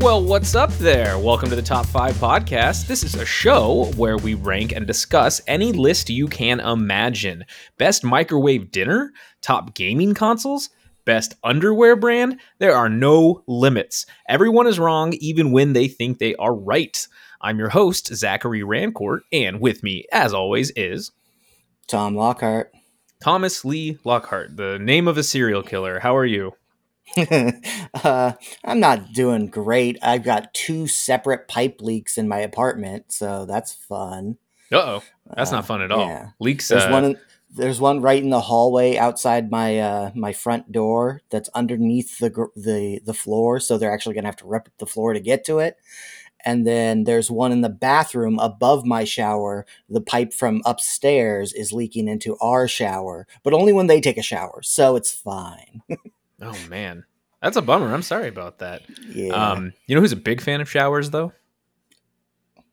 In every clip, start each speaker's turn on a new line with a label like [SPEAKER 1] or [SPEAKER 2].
[SPEAKER 1] Well, what's up there? Welcome to the Top 5 Podcast. This is a show where we rank and discuss any list you can imagine. Best microwave dinner, top gaming consoles, best underwear brand. There are no limits. Everyone is wrong, even when they think they are right. I'm your host, Zachary Rancourt, and with me, as always, is
[SPEAKER 2] Tom Lockhart.
[SPEAKER 1] Thomas Lee Lockhart, the name of a serial killer. How are you?
[SPEAKER 2] uh, I'm not doing great. I've got two separate pipe leaks in my apartment, so that's fun.
[SPEAKER 1] Uh oh, that's uh, not fun at all. Yeah. Leaks.
[SPEAKER 2] There's
[SPEAKER 1] uh,
[SPEAKER 2] one. In, there's one right in the hallway outside my uh, my front door. That's underneath the the the floor, so they're actually gonna have to rip the floor to get to it. And then there's one in the bathroom above my shower. The pipe from upstairs is leaking into our shower, but only when they take a shower, so it's fine.
[SPEAKER 1] Oh man, that's a bummer. I'm sorry about that.
[SPEAKER 2] Yeah.
[SPEAKER 1] Um, you know who's a big fan of showers though?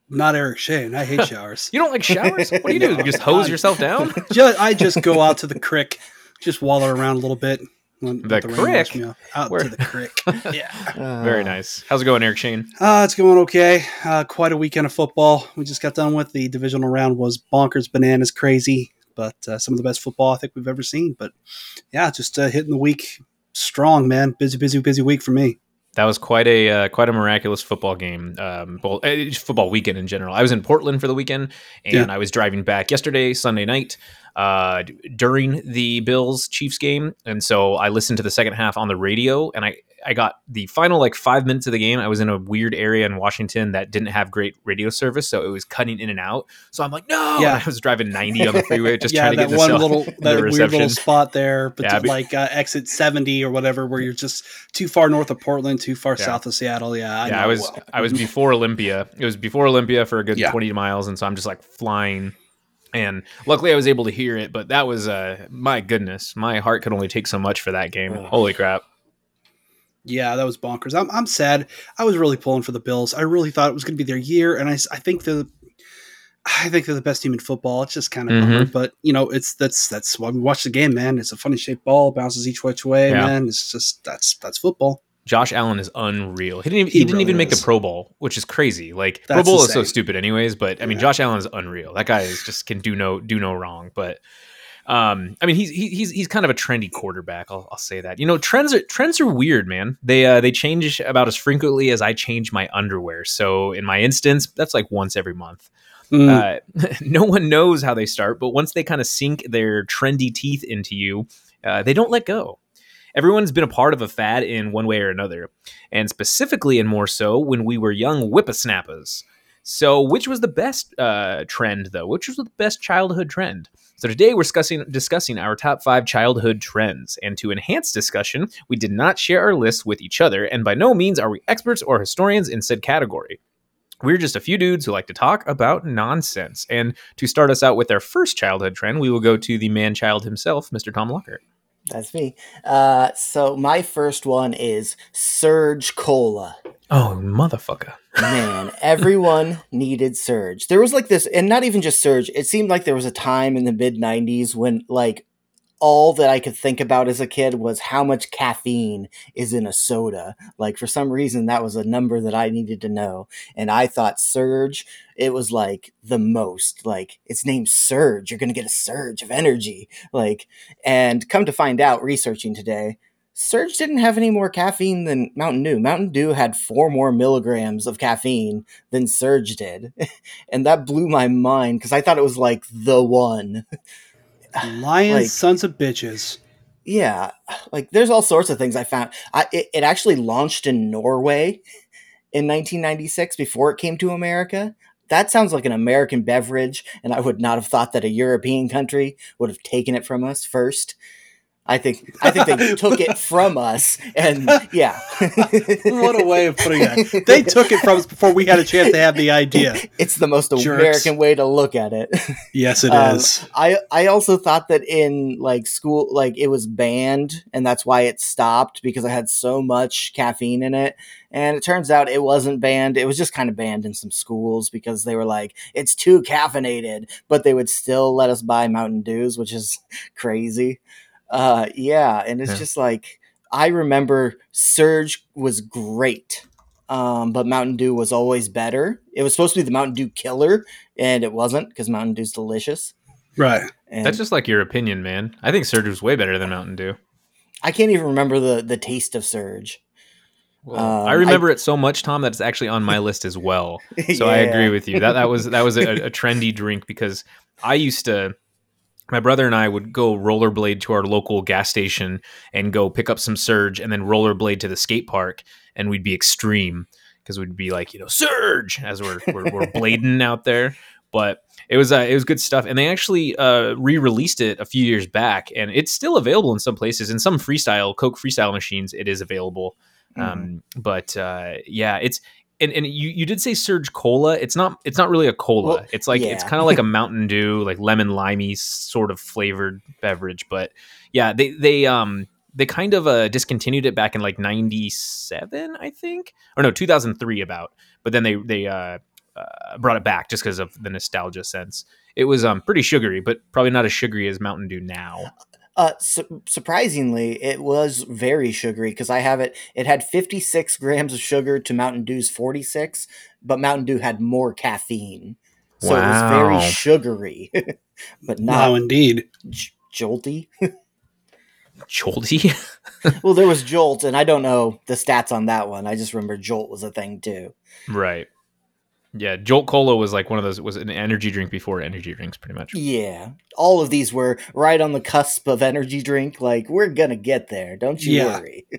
[SPEAKER 3] Not Eric Shane. I hate showers.
[SPEAKER 1] you don't like showers? What do you do? You just hose yourself down?
[SPEAKER 3] just, I just go out to the creek, just waller around a little bit.
[SPEAKER 1] The, the creek?
[SPEAKER 3] Out Where? to the creek. Yeah.
[SPEAKER 1] Uh, Very nice. How's it going, Eric Shane?
[SPEAKER 3] Uh, it's going okay. Uh, quite a weekend of football. We just got done with the divisional round. Was bonkers, bananas, crazy, but uh, some of the best football I think we've ever seen. But yeah, just uh, hitting the week strong, man. Busy, busy, busy week for me.
[SPEAKER 1] That was quite a uh, quite a miraculous football game, um, uh, football weekend in general. I was in Portland for the weekend, and yeah. I was driving back yesterday, Sunday night, uh, during the Bills Chiefs game, and so I listened to the second half on the radio, and I I got the final like five minutes of the game. I was in a weird area in Washington that didn't have great radio service, so it was cutting in and out. So I'm like, no. Yeah, I was driving 90 on the freeway, just
[SPEAKER 3] yeah,
[SPEAKER 1] trying to
[SPEAKER 3] get
[SPEAKER 1] one
[SPEAKER 3] little that weird little spot there, but yeah, like uh, exit 70 or whatever, where you're just too far north of Portland, too far yeah. south of Seattle. Yeah,
[SPEAKER 1] I yeah, I was well. I was before Olympia. It was before Olympia for a good yeah. 20 miles, and so I'm just like flying and luckily I was able to hear it. But that was uh, my goodness, my heart could only take so much for that game. Oh. Holy crap!
[SPEAKER 3] Yeah, that was bonkers. I'm, I'm sad. I was really pulling for the Bills. I really thought it was going to be their year, and I, I think the I think they're the best team in football. It's just kind of mm-hmm. but you know, it's that's that's why we watch the game, man. It's a funny shaped ball, bounces each which way, yeah. man. It's just that's that's football.
[SPEAKER 1] Josh Allen is unreal. He didn't even, he, he didn't really even make is. the Pro Bowl, which is crazy. Like that's Pro Bowl insane. is so stupid, anyways. But I mean, yeah. Josh Allen is unreal. That guy is just can do no do no wrong. But um, I mean, he's he's he's kind of a trendy quarterback. I'll, I'll say that. You know, trends are trends are weird, man. They uh, they change about as frequently as I change my underwear. So in my instance, that's like once every month. Mm. Uh, no one knows how they start, but once they kind of sink their trendy teeth into you, uh, they don't let go. Everyone's been a part of a fad in one way or another, and specifically and more so when we were young whippersnappers. So, which was the best uh, trend, though? Which was the best childhood trend? So today we're discussing discussing our top five childhood trends, and to enhance discussion, we did not share our lists with each other, and by no means are we experts or historians in said category. We're just a few dudes who like to talk about nonsense. And to start us out with our first childhood trend, we will go to the man child himself, Mr. Tom Lockhart.
[SPEAKER 2] That's me. Uh, so my first one is Surge Cola.
[SPEAKER 1] Oh, motherfucker.
[SPEAKER 2] Man, everyone needed Surge. There was like this, and not even just Surge. It seemed like there was a time in the mid 90s when like all that I could think about as a kid was how much caffeine is in a soda. Like for some reason that was a number that I needed to know. And I thought surge, it was like the most. Like it's named surge. You're going to get a surge of energy. Like and come to find out researching today, Surge didn't have any more caffeine than Mountain Dew. Mountain Dew had four more milligrams of caffeine than Surge did. and that blew my mind because I thought it was like the one.
[SPEAKER 3] Lions, like, sons of bitches.
[SPEAKER 2] Yeah, like there's all sorts of things I found. I it, it actually launched in Norway in 1996 before it came to America. That sounds like an American beverage, and I would not have thought that a European country would have taken it from us first. I think I think they took it from us, and yeah.
[SPEAKER 3] what a way of putting it! They took it from us before we had a chance to have the idea.
[SPEAKER 2] It's the most Jerks. American way to look at it.
[SPEAKER 3] Yes, it um, is.
[SPEAKER 2] I I also thought that in like school, like it was banned, and that's why it stopped because I had so much caffeine in it. And it turns out it wasn't banned. It was just kind of banned in some schools because they were like, it's too caffeinated, but they would still let us buy Mountain Dews, which is crazy. Uh, yeah, and it's yeah. just like I remember Surge was great um, but Mountain Dew was always better. It was supposed to be the Mountain Dew killer, and it wasn't because Mountain Dew's delicious.
[SPEAKER 3] Right.
[SPEAKER 2] And
[SPEAKER 1] That's just like your opinion, man. I think Surge was way better than Mountain Dew.
[SPEAKER 2] I can't even remember the the taste of Surge.
[SPEAKER 1] Well,
[SPEAKER 2] Um,
[SPEAKER 1] I remember it so much, Tom, that it's actually on my list as well. So I agree with you. That that was that was a, a trendy drink because I used to. My brother and I would go rollerblade to our local gas station and go pick up some Surge, and then rollerblade to the skate park, and we'd be extreme because we'd be like, you know, Surge as we're we're, we're blading out there. But it was uh, it was good stuff, and they actually uh, re-released it a few years back, and it's still available in some places. In some freestyle Coke freestyle machines, it is available. Um, but uh, yeah, it's and, and you, you did say Surge Cola. It's not it's not really a cola.
[SPEAKER 2] Well,
[SPEAKER 1] it's like it's kind of like a Mountain Dew, like lemon limey sort of flavored beverage. But yeah, they they um they kind of uh, discontinued it back in like '97, I think, or no, 2003 about. But then they they uh, uh, brought it back just because of the nostalgia sense. It was um pretty sugary, but probably not as sugary as Mountain Dew now.
[SPEAKER 2] Uh, su- surprisingly, it was very sugary because I have it. It had 56 grams of sugar to Mountain Dew's 46, but Mountain Dew had more caffeine, so it was very sugary, but
[SPEAKER 3] No,
[SPEAKER 2] wow,
[SPEAKER 3] indeed.
[SPEAKER 2] j- jolty.
[SPEAKER 1] Jolty.
[SPEAKER 2] well, there was Jolt, and I don't know the stats on that one. I just remember Jolt was a thing too.
[SPEAKER 1] Right. Yeah, Jolt Cola was like one of those was an energy drink before energy drinks, pretty much.
[SPEAKER 2] Yeah, all of these were right on the cusp of energy drink. Like we're gonna get there, don't you
[SPEAKER 3] Yeah.
[SPEAKER 2] worry.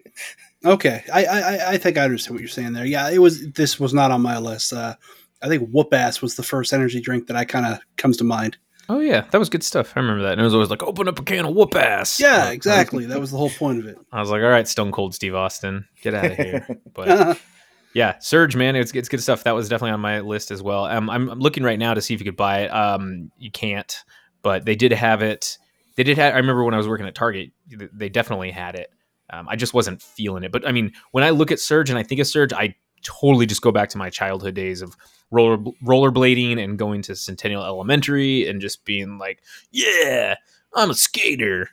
[SPEAKER 3] Okay, I, I I- I think I understand what you're saying there. Yeah, it was. This was not on my list. Uh, I think Whoop Ass was the first energy drink that I kind of comes to mind.
[SPEAKER 1] Oh yeah, that was good stuff. I remember that. And it was always like, open up a can of whoop ass.
[SPEAKER 3] Yeah, exactly. That was the whole point of it.
[SPEAKER 1] I was like, all right, Stone Cold Steve Austin, get out of here. But yeah, Surge, man, it's, it's good stuff. That was definitely on my list as well. Um, I'm, I'm looking right now to see if you could buy it. Um, you can't, but they did have it. They did have. I remember when I was working at Target, they definitely had it. Um, I just wasn't feeling it. But I mean, when I look at Surge and I think of Surge, I totally just go back to my childhood days of roller rollerblading and going to Centennial Elementary and just being like, "Yeah, I'm a skater,"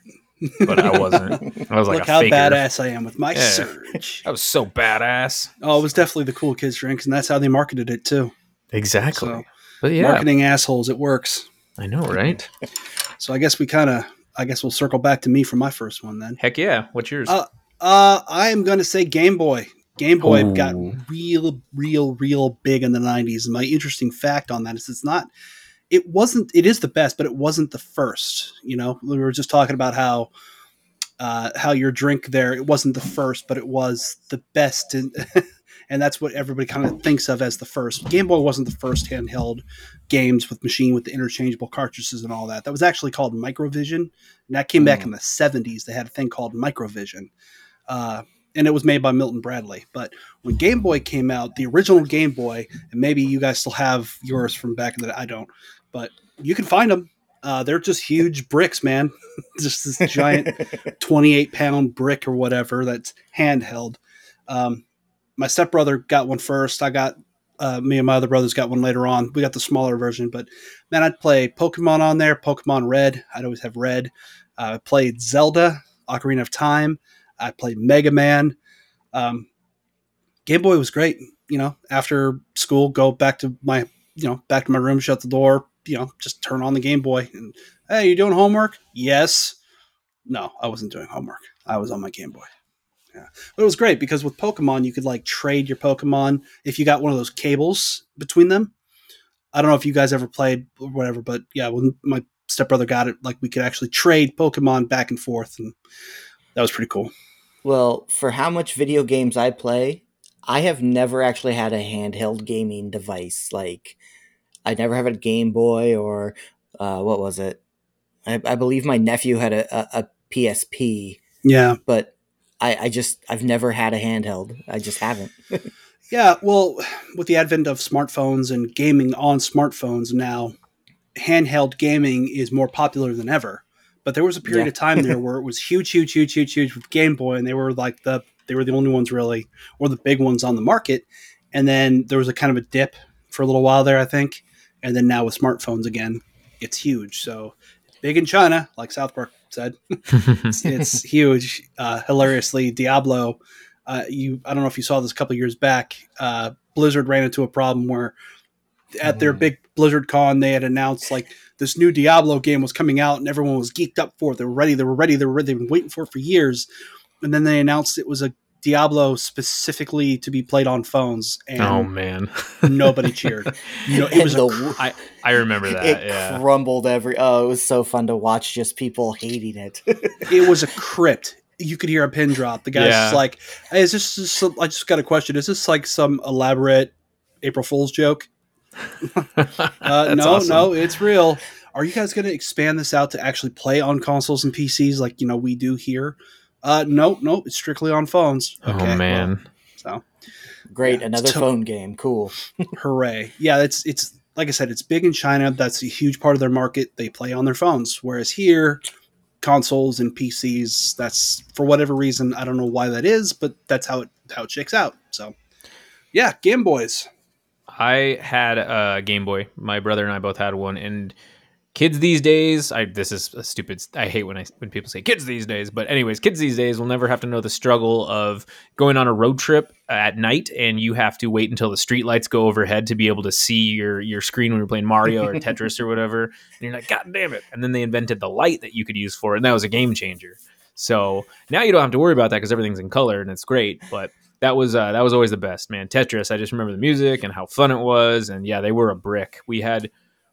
[SPEAKER 1] but I wasn't. I was like
[SPEAKER 3] Look how
[SPEAKER 1] faker.
[SPEAKER 3] badass I am with my
[SPEAKER 1] Yeah.
[SPEAKER 3] surge.
[SPEAKER 1] I was so badass.
[SPEAKER 3] Oh, it was definitely the cool kids drink, and that's how they marketed it too.
[SPEAKER 1] Exactly.
[SPEAKER 3] So,
[SPEAKER 1] but yeah,
[SPEAKER 3] Marketing assholes, it works.
[SPEAKER 1] I know, right?
[SPEAKER 3] So I guess we kind of, I guess we'll circle back to me for my first one then.
[SPEAKER 1] Heck yeah. What's yours?
[SPEAKER 3] Uh, Uh, I am going to say Game Boy. Game Boy
[SPEAKER 1] Ooh.
[SPEAKER 3] got real, real, real big in the '90s. And my interesting fact on that is it's not. It wasn't. It is the best, but it wasn't the first. You know, we were just talking about how. Uh, how your drink there it wasn't the first but it was the best and and that's what everybody kind of thinks of as the first game boy wasn't the first handheld games with machine with the interchangeable cartridges and all that that was actually called microvision and that came back in the 70s they had a thing called microvision uh, and it was made by milton bradley but when game boy came out the original game boy and maybe you guys still have yours from back in the day i don't but you can find them uh, they're just huge bricks man just this giant 28 pound brick or whatever that's handheld. Um, my stepbrother got one first. I got, uh, me and my other brothers got one later on. We got the smaller version, but man, I'd play Pokemon on there, Pokemon Red. I'd always have Red. Uh, I played Zelda, Ocarina of Time. I played Mega Man. Um, Game Boy was great. You know, after school, go back to my, you know, back to my room, shut the door, you know, just turn on the Game Boy and, hey, you doing homework? Yes. No, I wasn't doing homework. I was on my Game Boy. Yeah. But it was great because with Pokemon, you could like trade your Pokemon if you got one of those cables between them. I don't know if you guys ever played or whatever, but yeah, when my stepbrother got it, like we could actually trade Pokemon back and forth, and that was pretty cool.
[SPEAKER 2] Well, for how much video games I play, I have never actually had a handheld gaming device. Like, I never had a Game Boy or uh, what was it? I, I believe my nephew had a, a, a PSP,
[SPEAKER 3] Yeah.
[SPEAKER 2] but I, I just I've never had a handheld. I just haven't.
[SPEAKER 3] Yeah, well, with the advent of smartphones and gaming on smartphones now, handheld gaming is more popular than ever. But there was a period
[SPEAKER 2] Yeah.
[SPEAKER 3] of time there where it was huge, huge, huge, huge, huge with Game Boy, and they were like the they were the only ones really, or the big ones on the market. And then there was a kind of a dip for a little while there, I think. And then now with smartphones again, it's huge. So big in China, like South Park said, it's, it's huge. Uh, hilariously, Diablo uh, you I don't know if you saw this a couple years back. Uh, Blizzard ran into a problem where at their mm. big Blizzard Con they had announced like this new Diablo game was coming out and everyone was geeked up for it. They were ready. They were ready. They were ready. They've been waiting for it for years, and then they announced it was a Diablo specifically to be played on phones. And
[SPEAKER 1] oh man,
[SPEAKER 3] nobody cheered. You know, it was.
[SPEAKER 1] The, a, I I remember that.
[SPEAKER 2] It
[SPEAKER 1] yeah.
[SPEAKER 2] crumbled every. Oh, it was so fun to watch. Just people hating it.
[SPEAKER 3] it was a crypt. You could hear a pin drop. The guy's yeah. like, hey, "Is this just?" Some, I just got a question. Is this like some elaborate April Fool's joke? uh, no, awesome. no, it's real. Are you guys going to expand this out to actually play on consoles and PCs like you know we do here? Uh, nope, nope. It's strictly on phones.
[SPEAKER 1] Oh, okay, oh man.
[SPEAKER 3] Well, so
[SPEAKER 2] great, yeah, another phone game. Cool.
[SPEAKER 3] hooray! Yeah, it's it's like I said, it's big in China. That's a huge part of their market. They play on their phones, whereas here, consoles and PCs. That's for whatever reason. I don't know why that is, but that's how it how it shakes out. So, yeah, Game Boys.
[SPEAKER 1] I had a Game Boy. My brother and I both had one, and kids these days i this is a stupid i hate when i when people say kids these days but anyways kids these days will never have to know the struggle of going on a road trip at night and you have to wait until the street lights go overhead to be able to see your your screen when you're playing mario or tetris or whatever. And you're like god damn it. And then they invented the light that you could use for it and that was a game changer. So now you don't have to worry about that because everything's in color and it's great but that was uh, that was always the best man. Tetris i just remember the music and how fun it was and yeah they were a brick. We had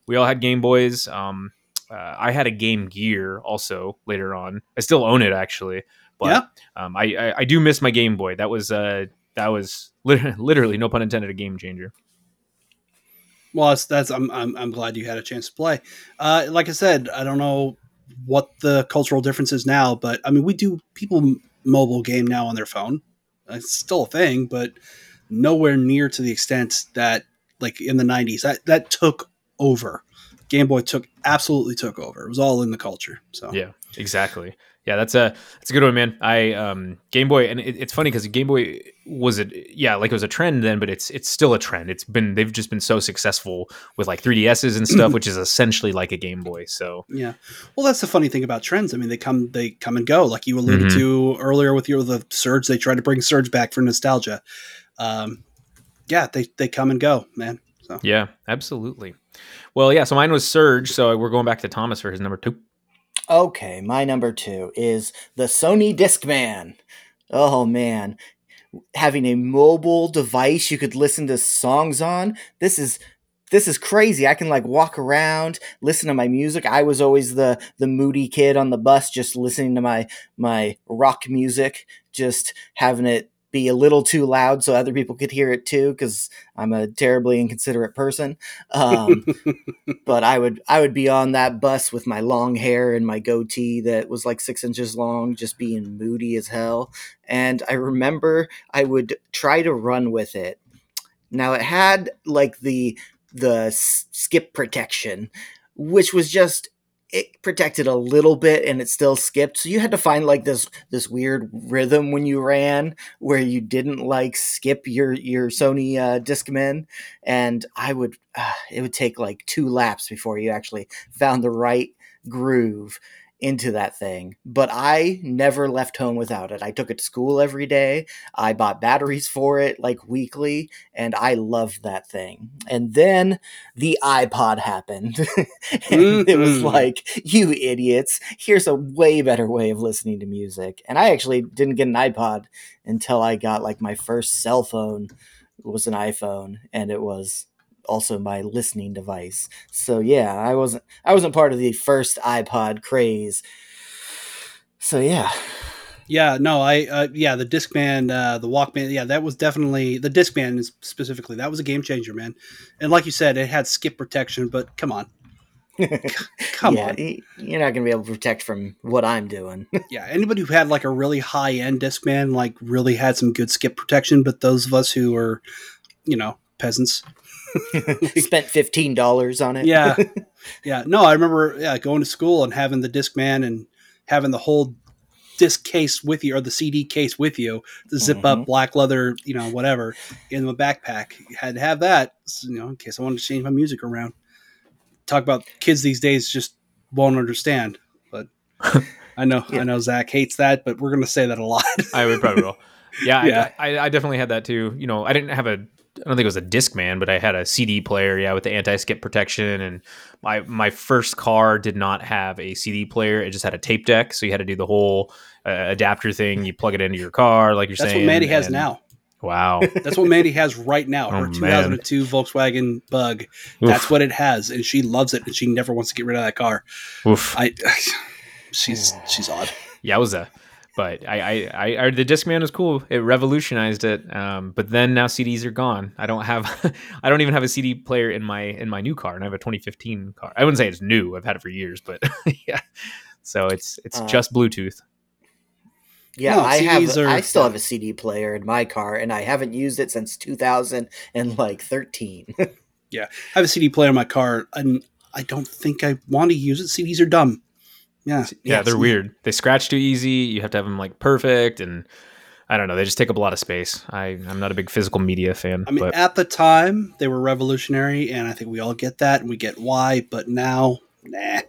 [SPEAKER 1] we all had Game Boys. Um, uh, I had a Game Gear also later on. I still own it actually, but yeah. um, I, I, I do miss my Game Boy. That was uh that was literally, literally no pun intended a game changer.
[SPEAKER 3] Well, that's, that's I'm, I'm I'm glad you had a chance to play. Uh, like I said, I don't know what the cultural difference is now, but I mean, we do people mobile game now on their phone. It's still a thing, but nowhere near to the extent that like in the 90s that that took over. Game Boy took absolutely took over. It was all in the culture. So
[SPEAKER 1] yeah, exactly. Yeah, that's a that's a good one, man. I um Game Boy, and it, it's funny because Game Boy was it yeah like it was a trend then, but it's it's still a trend. It's been they've just been so successful with like 3DSs and stuff, which is essentially like a Game Boy. So
[SPEAKER 3] yeah, well, that's the funny thing about trends. I mean, they come they come and go. Like you alluded mm-hmm. to earlier with your the Surge, they tried to bring Surge back for nostalgia. Um, yeah, they they come and go, man. So
[SPEAKER 1] yeah, absolutely. Well, yeah. So mine was Surge. So we're going back to Thomas for his number two.
[SPEAKER 2] Okay, my number two is the Sony Discman. Oh man, having a mobile device you could listen to songs on. This is this is crazy. I can like walk around, listen to my music. I was always the the moody kid on the bus just listening to my my rock music, just having it be a little too loud so other people could hear it too because i'm a terribly inconsiderate person. Um, but i would i would be on that bus with my long hair and my goatee that was like six inches long just being moody as hell. And i remember i would try to run with it. Now it had like the the skip protection which was just it protected a little bit and it still skipped. So you had to find like this this weird rhythm when you ran where you didn't like skip your your sony uh, discman and i would uh, it would take like two laps before you actually found the right groove into that thing, but I never left home without it. I took it to school every day. I bought batteries for it like weekly, and I loved that thing. And then the iPod happened. and mm-hmm. it was mm-hmm. like, you idiots, here's a way better way of listening to music. And I actually didn't get an iPod until I got like my first cell phone it was an iPhone, and it was also my listening device. So yeah, I wasn't I wasn't part of the first iPod craze. So yeah.
[SPEAKER 3] Yeah, no, I uh, yeah, the Discman, uh, the Walkman, yeah, that was definitely the Discman specifically. That was a game changer, man. And like you said, it had skip protection, but come on, come yeah, on,
[SPEAKER 2] you're not gonna be able to protect from what I'm doing.
[SPEAKER 3] yeah, anybody who had like a really high end Discman, like really had some good skip protection, but those of us who are, you know, peasants,
[SPEAKER 2] Spent fifteen dollars on it.
[SPEAKER 3] yeah, yeah. No, I remember yeah going to school and having the disc man and having the whole disc case with you or the CD case with you, the zip mm-hmm. up black leather, you know, whatever in my backpack. You had to have that, you know, in case I wanted to change my music around. Talk about kids these days just won't understand, but I know yeah. I know Zach hates that, but we're gonna say that a lot.
[SPEAKER 1] I would probably will. yeah, yeah. I, I, definitely had that too. You know, I didn't have a, I don't think it was a Discman, but I had a CD player, yeah, with the anti-skip protection. And my my first car did not have a CD player; it just had a tape deck. So you had to do the whole uh, adapter thing. You plug it into your car, like you're
[SPEAKER 3] That's
[SPEAKER 1] saying.
[SPEAKER 3] That's what Mandy has now.
[SPEAKER 1] Wow,
[SPEAKER 3] that's what Mandy has right now. Her oh, 2002 man. Volkswagen Bug. That's Oof. what it has, and she loves it, and she never wants to get rid of that car. Oof. I, she's she's odd.
[SPEAKER 1] Yowza but I, I, I, the Discman was cool. It revolutionized it. Um, but then now CDs are gone. I don't have, I don't even have a CD player in my in my new car, and I have a 2015 car. I wouldn't say it's new. I've had it for years, but yeah. So it's it's uh, just Bluetooth.
[SPEAKER 2] Yeah, no, I have. Are, I still have a CD player in my car, and I haven't used it since 2000 and like 13.
[SPEAKER 3] yeah, I have a CD player in my car, and I don't think I want to use it. CDs are dumb. Yeah,
[SPEAKER 1] yeah, yeah they're weird. They scratch too easy. You have to have them like perfect, and I don't know. They just take up a lot of space. I I'm not a big physical media fan.
[SPEAKER 3] I mean,
[SPEAKER 1] but.
[SPEAKER 3] at the time they were revolutionary, and I think we all get that, and we get why. But now, nah.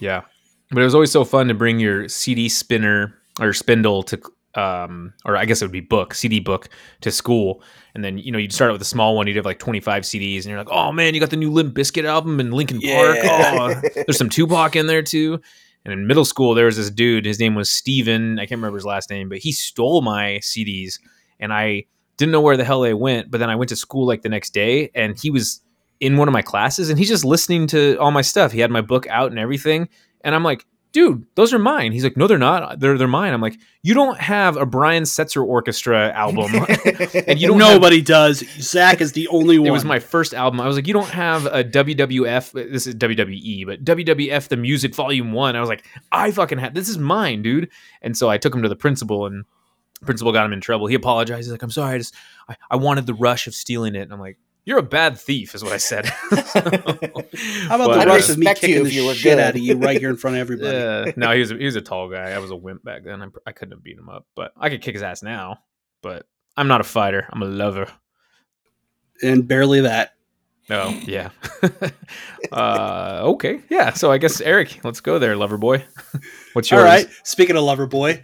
[SPEAKER 1] Yeah, but it was always so fun to bring your CD spinner or spindle to um, or I guess it would be book, CD book to school. And then, you know, you'd start out with a small one, you'd have like 25 CDs, and you're like, oh man, you got the new Limp Bizkit album and Linkin yeah. Park. Oh, there's some Tupac in there too. And in middle school, there was this dude. His name was Steven. I can't remember his last name, but he stole my CDs, and I didn't know where the hell they went. But then I went to school like the next day, and he was in one of my classes, and he's just listening to all my stuff. He had my book out and everything, and I'm like, dude, those are mine. He's like, no, they're not. They're they're mine. I'm like, you don't have a Brian Setzer Orchestra album,
[SPEAKER 3] and you don't. Nobody have, does. Zach is the only one.
[SPEAKER 1] It was my first album. I was like, you don't have a WWF. This is WWE, but WWF the Music Volume One. I was like, I fucking have. This is mine, dude. And so I took him to the principal and. Principal got him in trouble. He apologized. He's like, "I'm sorry. I just I, I wanted the rush of stealing it." And I'm like, you're a bad thief, is what I said. How
[SPEAKER 3] about but, the rush of me kicking the shit good. out of you right here in front of everybody?
[SPEAKER 1] Yeah. No, he was a, he was a tall guy. I was a wimp back then. I, I couldn't have beat him up, but I could kick his ass now. But I'm not a fighter. I'm a lover,
[SPEAKER 3] and barely that.
[SPEAKER 1] Oh yeah. uh, okay, yeah. So I guess Eric, let's go there, lover boy. What's yours? All right.
[SPEAKER 3] Speaking of lover boy,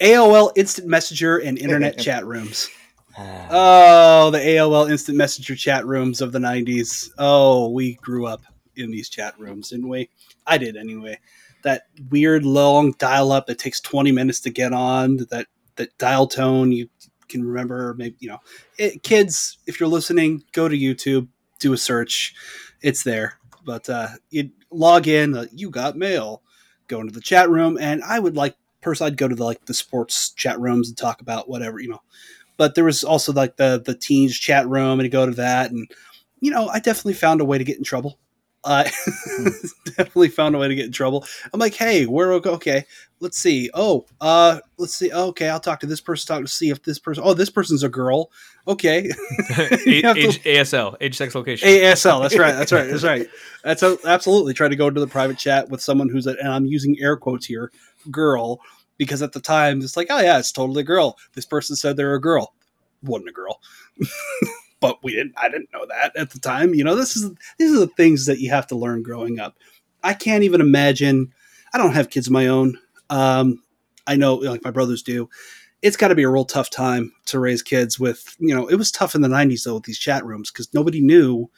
[SPEAKER 3] AOL Instant Messenger and Internet chat rooms. Oh, the AOL Instant Messenger chat rooms of the 90s. Oh, we grew up in these chat rooms, didn't we? I did anyway. That weird long dial up that takes 20 minutes to get on, that that dial tone you can remember maybe, you know. It, kids, if you're listening, go to YouTube, do a search. It's there. But uh you log in, uh, you got mail, go into the chat room and I would like personally I'd go to the like the sports chat rooms and talk about whatever, you know but there was also like the the teens chat room and go to that and you know i definitely found a way to get in trouble. Uh, hmm. definitely found a way to get in trouble. I'm like hey we're okay let's see. Oh uh let's see. Okay i'll talk to this person talk to see if this person oh this person's a girl. Okay.
[SPEAKER 1] Age, asl age sex location.
[SPEAKER 3] Asl that's right that's right that's right. That's a, absolutely try to go into the private chat with someone who's a, and i'm using air quotes here girl because at the time it's like, oh yeah, it's totally a girl. This person said they're a girl, wasn't a girl, but we didn't. I didn't know that at the time. You know, this is these are the things that you have to learn growing up. I can't even imagine. I don't have kids of my own. Um, I know, like my brothers do. It's got to be a real tough time to raise kids with. You know, it was tough in the '90s though with these chat rooms because nobody knew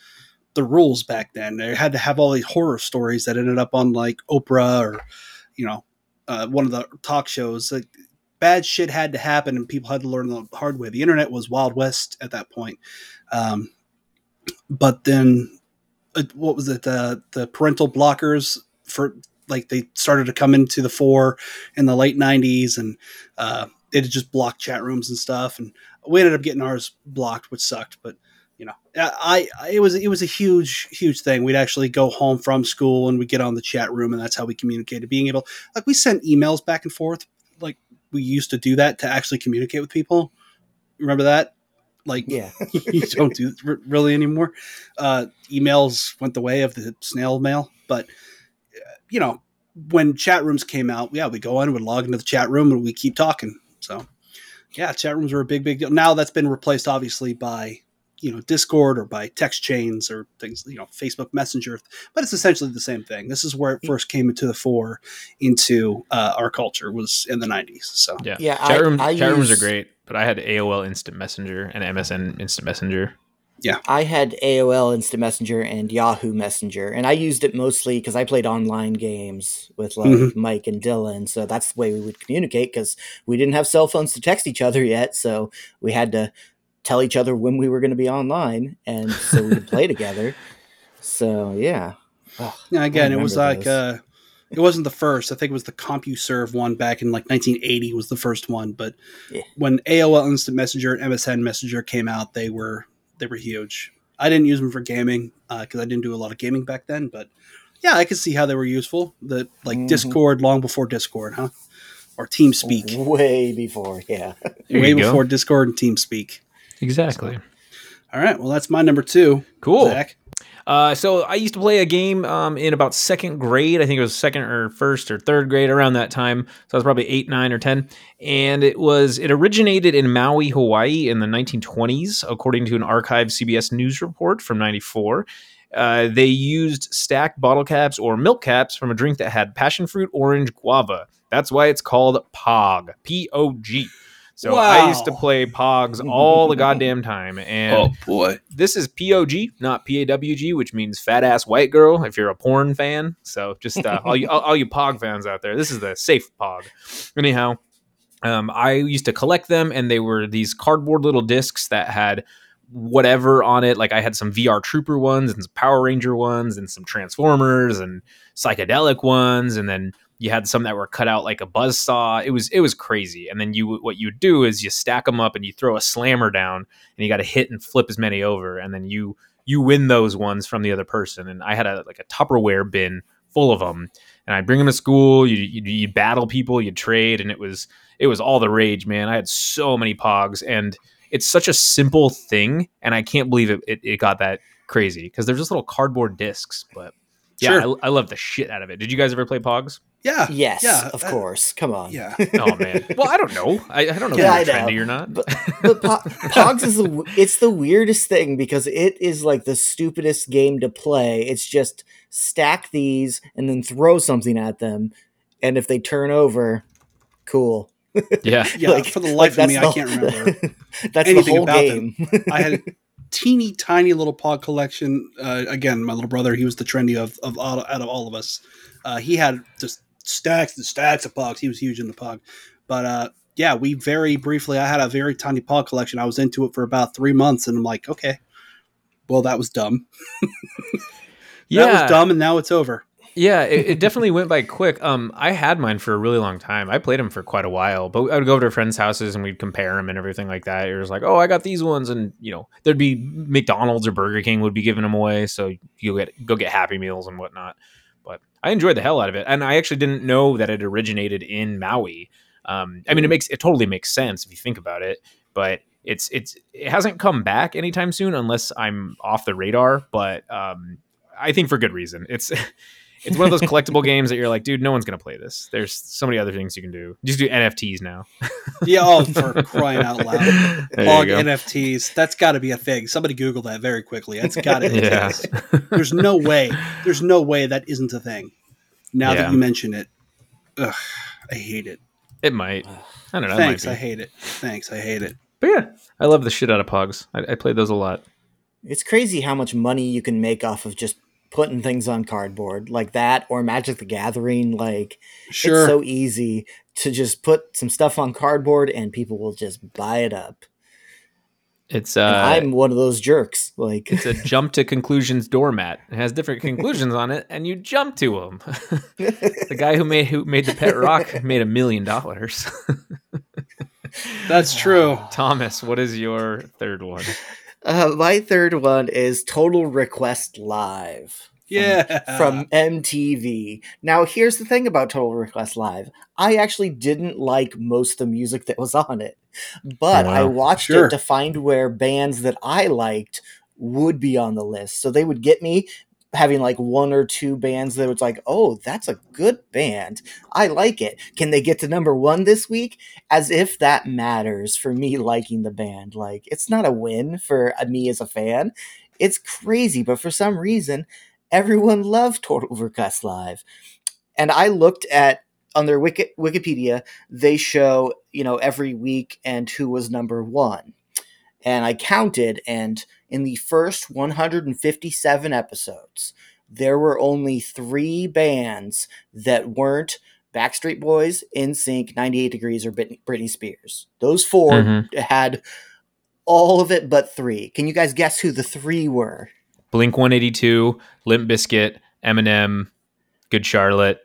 [SPEAKER 3] the rules back then. They had to have all these horror stories that ended up on like Oprah or you know uh, one of the talk shows. Like, bad shit had to happen, and people had to learn the hard way. The internet was wild west at that point. Um, but then, uh, what was it? The the parental blockers for like they started to come into the fore in the late '90s, and uh, it just blocked chat rooms and stuff. And we ended up getting ours blocked, which sucked. But you know, I, I it was it was a huge huge thing. We'd actually go home from school and we get on the chat room, and that's how we communicated. Being able, like, we sent emails back and forth, like we used to do that to actually communicate with people. Remember that? Like,
[SPEAKER 2] yeah,
[SPEAKER 3] you don't do really anymore. Uh, emails went the way of the snail mail, but uh, you know, when chat rooms came out, yeah, we go on, we log into the chat room, and we keep talking. So, yeah, chat rooms were a big, big deal. Now that's been replaced, obviously, by you know Discord or by text chains or things you know Facebook Messenger, but it's essentially the same thing. This is where it first came into the fore into uh, our culture was in the '90s. So
[SPEAKER 1] yeah, yeah, chat, room, I, I chat use... rooms are great, but I had AOL Instant Messenger and MSN Instant Messenger.
[SPEAKER 3] Yeah.
[SPEAKER 2] I had AOL Instant Messenger and Yahoo Messenger, and I used it mostly because I played online games with like mm-hmm. Mike and Dylan. So that's the way we would communicate because we didn't have cell phones to text each other yet. So we had to tell each other when we were going to be online, and so we could play together. So yeah.
[SPEAKER 3] Oh, yeah. Again, it was like uh, it wasn't the first. I think it was the CompuServe one back in like 1980 was the first one. But yeah. when AOL Instant Messenger and MSN Messenger came out, they were they were huge. I didn't use them for gaming because uh, I didn't do a lot of gaming back then, but yeah, I could see how they were useful. The like mm-hmm. Discord long before Discord, huh? Or TeamSpeak.
[SPEAKER 2] Way before, yeah.
[SPEAKER 3] Way before go. Discord and TeamSpeak.
[SPEAKER 1] Exactly. So,
[SPEAKER 3] all right. Well, that's my number two.
[SPEAKER 1] Cool. Zach. Uh, so I used to play a game um, in about second grade. I think it was second or first or third grade around that time. So I was probably eight, nine, or ten. And it was it originated in Maui, Hawaii, in the 1920s, according to an archived CBS News report from '94. Uh, they used stacked bottle caps or milk caps from a drink that had passion fruit, orange, guava. That's why it's called POG. P O G. So wow. I used to play Pogs all the goddamn time. And
[SPEAKER 3] oh boy,
[SPEAKER 1] this is POG, not PAWG, which means fat ass white girl. If you're a porn fan, so just uh, all you all, all, you Pog fans out there, this is the safe Pog. Anyhow, um, I used to collect them, and they were these cardboard little discs that had whatever on it. Like I had some VR Trooper ones and some Power Ranger ones and some Transformers and psychedelic ones, and then you had some that were cut out like a buzz saw. It was it was crazy. And then you what you do is you stack them up and you throw a slammer down and you got to hit and flip as many over and then you you win those ones from the other person. And I had a like a Tupperware bin full of them and I'd bring them to school. You you you battle people, you trade, and it was it was all the rage, man. I had so many pogs and it's such a simple thing and I can't believe it it, it got that crazy because they're just little cardboard discs, but yeah, sure. I, I love the shit out of it. Did you guys ever play Pogs?
[SPEAKER 3] Yeah.
[SPEAKER 2] Yes.
[SPEAKER 3] Yeah.
[SPEAKER 2] Of course. Come on.
[SPEAKER 3] Yeah.
[SPEAKER 1] oh man. Well, I don't know. I, I don't know yeah, if it's trendy or not.
[SPEAKER 2] But, but po- Pogs is the it's the weirdest thing because it is like the stupidest game to play. It's just stack these and then throw something at them, and if they turn over, cool.
[SPEAKER 1] Yeah.
[SPEAKER 3] yeah. like, for the life like of me, the, I can't remember.
[SPEAKER 2] that's the whole game.
[SPEAKER 3] I had teeny tiny little pog collection. Uh, again, my little brother, he was the trendy of, of all, out of all of us. Uh, he had just stacks and stacks of pogs. He was huge in the pog. But uh, yeah, we very briefly, I had a very tiny pog collection. I was into it for about three months, and I'm like, okay, well, that was dumb. yeah, that was dumb, and now it's over.
[SPEAKER 1] Yeah, it, it, definitely went by quick. Um, I had mine for a really long time. I played them for quite a while, but I would go over to friends' houses and we'd compare them and everything like that. It was like, oh, I got these ones, and you know, there'd be McDonald's or Burger King would be giving them away, so you get go get Happy Meals and whatnot. But I enjoyed the hell out of it, and I actually didn't know that it originated in Maui. Um, I mean, it makes it totally makes sense if you think about it, but it's it's it hasn't come back anytime soon unless I'm off the radar. But um, I think for good reason. It's it's one of those collectible games that you're like, dude, no one's gonna play this. There's so many other things you can do. Just do NFTs now.
[SPEAKER 3] yeah, oh, for crying out loud, log NFTs. That's got to be a thing. Somebody Google that very quickly. That's got to be. yeah. There's no way. There's no way that isn't a thing. Now yeah. that you mention it, ugh, I hate it.
[SPEAKER 1] It might. I don't know.
[SPEAKER 3] Thanks. I hate it. Thanks. I hate it.
[SPEAKER 1] But yeah, I love the shit out of Pogs. I, I played those a lot.
[SPEAKER 2] It's crazy how much money you can make off of just putting things on cardboard like that or Magic the Gathering. Like sure. it's so easy to just put some stuff on cardboard and people will just buy it up.
[SPEAKER 1] It's uh,
[SPEAKER 2] I'm one of those jerks. Like
[SPEAKER 1] it's a jump to conclusions doormat. It has different conclusions on it, and you jump to them. the guy who made who made the pet rock made a million dollars.
[SPEAKER 3] That's true.
[SPEAKER 1] Thomas, what is your third one?
[SPEAKER 2] Uh, my third one is Total Request Live.
[SPEAKER 3] Yeah.
[SPEAKER 2] From, MTV. Now, here's the thing about Total Request Live. I actually didn't like most of the music that was on it, but wow. I watched sure. it to find where bands that I liked would be on the list. So they would get me having like one or two bands that was like, oh, that's a good band. I like it. Can they get to number one this week? As if that matters for me liking the band. Like, it's not a win for uh, me as a fan. It's crazy, but for some reason, everyone loved Total Request Live. And I looked at on their Wiki- Wikipedia, they show, you know, every week and who was number one. And I counted, and in the first 157 episodes, there were only three bands that weren't Backstreet Boys, NSYNC, 98 Degrees, or Britney Spears. Those 4 mm-hmm. had all of it but three. Can you guys guess who the three were?
[SPEAKER 1] Blink 182, Limp Bizkit, Eminem, Good Charlotte.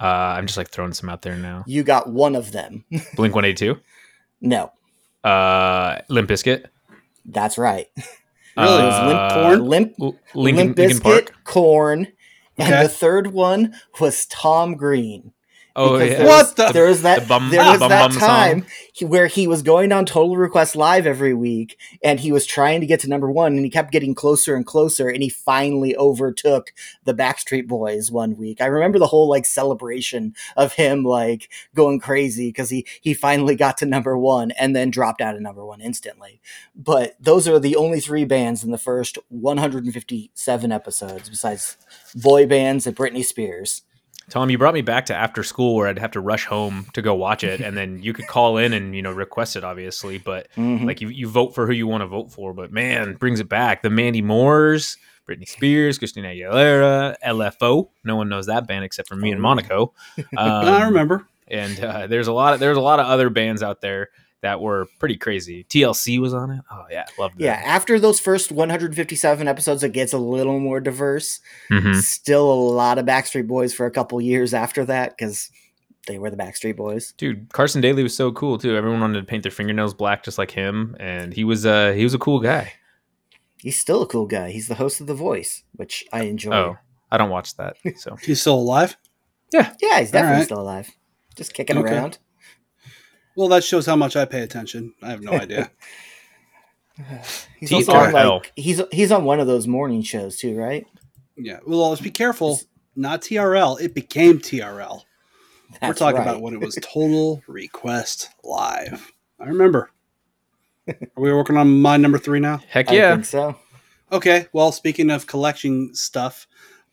[SPEAKER 1] Uh, I'm just like throwing some out there now.
[SPEAKER 2] You got one of them.
[SPEAKER 1] Blink 182?
[SPEAKER 2] No.
[SPEAKER 1] Uh, Limp Bizkit?
[SPEAKER 2] That's right.
[SPEAKER 3] Really? Uh, it was Limp Korn?
[SPEAKER 2] Limp, Lincoln, Limp Bizkit, Korn. And okay. the third one was Tom Green.
[SPEAKER 1] Oh yeah.
[SPEAKER 3] What the?
[SPEAKER 2] There was that. The bum, there was bum, that bum time he, where he was going on Total Request Live every week, and he was trying to get to number one, and he kept getting closer and closer, and he finally overtook the Backstreet Boys one week. I remember the whole like celebration of him like going crazy because he he finally got to number one and then dropped out of number one instantly. But those are the only three bands in the first 157 episodes, besides boy bands and Britney Spears.
[SPEAKER 1] Tom, you brought me back to after school where I'd have to rush home to go watch it, and then you could call in and you know request it, obviously. But mm-hmm. like you, you vote for who you want to vote for. But man, brings it back. The Mandy Moores, Britney Spears, Christina Aguilera, LFO. No one knows that band except for me and oh, Monaco.
[SPEAKER 3] Um, I remember.
[SPEAKER 1] And uh, there's a lot of there's a lot of other bands out there that were pretty crazy. TLC was on it. Oh yeah, loved
[SPEAKER 2] that. Yeah, after those first 157 episodes, it gets a little more diverse. Mm-hmm. Still a lot of Backstreet Boys for a couple years after that because they were the Backstreet Boys.
[SPEAKER 1] Dude, Carson Daly was so cool too. Everyone wanted to paint their fingernails black just like him, and he was uh he was a cool guy.
[SPEAKER 2] He's still a cool guy. He's the host of The Voice, which I enjoy. Oh,
[SPEAKER 1] I don't watch that. So
[SPEAKER 3] he's still alive.
[SPEAKER 1] Yeah,
[SPEAKER 2] yeah, he's definitely right. still alive. Just kicking okay. around.
[SPEAKER 3] Well, that shows how much I pay attention. I have no idea.
[SPEAKER 2] he's also on like he's he's on one of those morning shows too, right?
[SPEAKER 3] Yeah. Well, let's be careful. Not TRL. It became TRL. That's We're talking right. about when it was Total Request Live. I remember. Are we working on my number three now?
[SPEAKER 1] Heck yeah.
[SPEAKER 2] I think so.
[SPEAKER 3] Okay. Well, speaking of collecting stuff,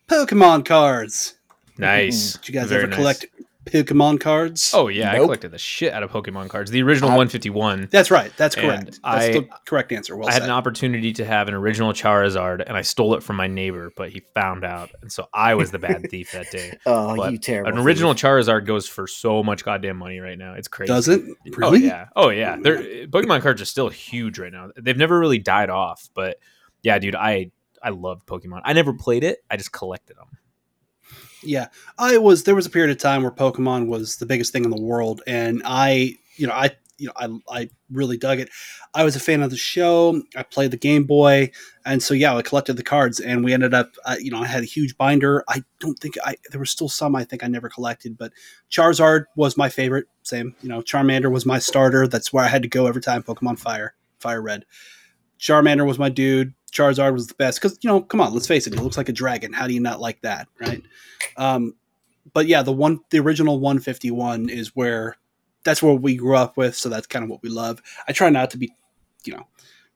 [SPEAKER 3] Pokemon cards.
[SPEAKER 1] Nice. Mm-hmm.
[SPEAKER 3] Did you guys Very ever collect Pokemon cards?
[SPEAKER 1] Oh yeah, nope. I collected the shit out of Pokemon cards. The original 151.
[SPEAKER 3] That's right. That's correct. That's I, the correct answer. Well
[SPEAKER 1] I
[SPEAKER 3] said.
[SPEAKER 1] had an opportunity to have an original Charizard, and I stole it from my neighbor, but he found out, and so I was the bad thief that day.
[SPEAKER 2] oh,
[SPEAKER 1] but
[SPEAKER 2] you terrible!
[SPEAKER 1] An original
[SPEAKER 2] thief.
[SPEAKER 1] Charizard goes for so much goddamn money right now. It's crazy.
[SPEAKER 3] Does it?
[SPEAKER 1] Oh,
[SPEAKER 3] really?
[SPEAKER 1] Oh yeah. Oh yeah. They're, Pokemon cards are still huge right now. They've never really died off, but yeah, dude, I I love Pokemon. I never played it. I just collected them.
[SPEAKER 3] Yeah, I was. There was a period of time where Pokemon was the biggest thing in the world, and I, you know, I, you know, I, I really dug it. I was a fan of the show. I played the Game Boy, and so yeah, I collected the cards, and we ended up, uh, you know, I had a huge binder. I don't think I there were still some I think I never collected, but Charizard was my favorite. Same, you know, Charmander was my starter. That's where I had to go every time. Pokemon Fire, Fire Red. Charmander was my dude. Charizard was the best because you know, come on, let's face it, it looks like a dragon. How do you not like that, right? Um, but yeah, the one, the original 151 is where that's what we grew up with, so that's kind of what we love. I try not to be, you know,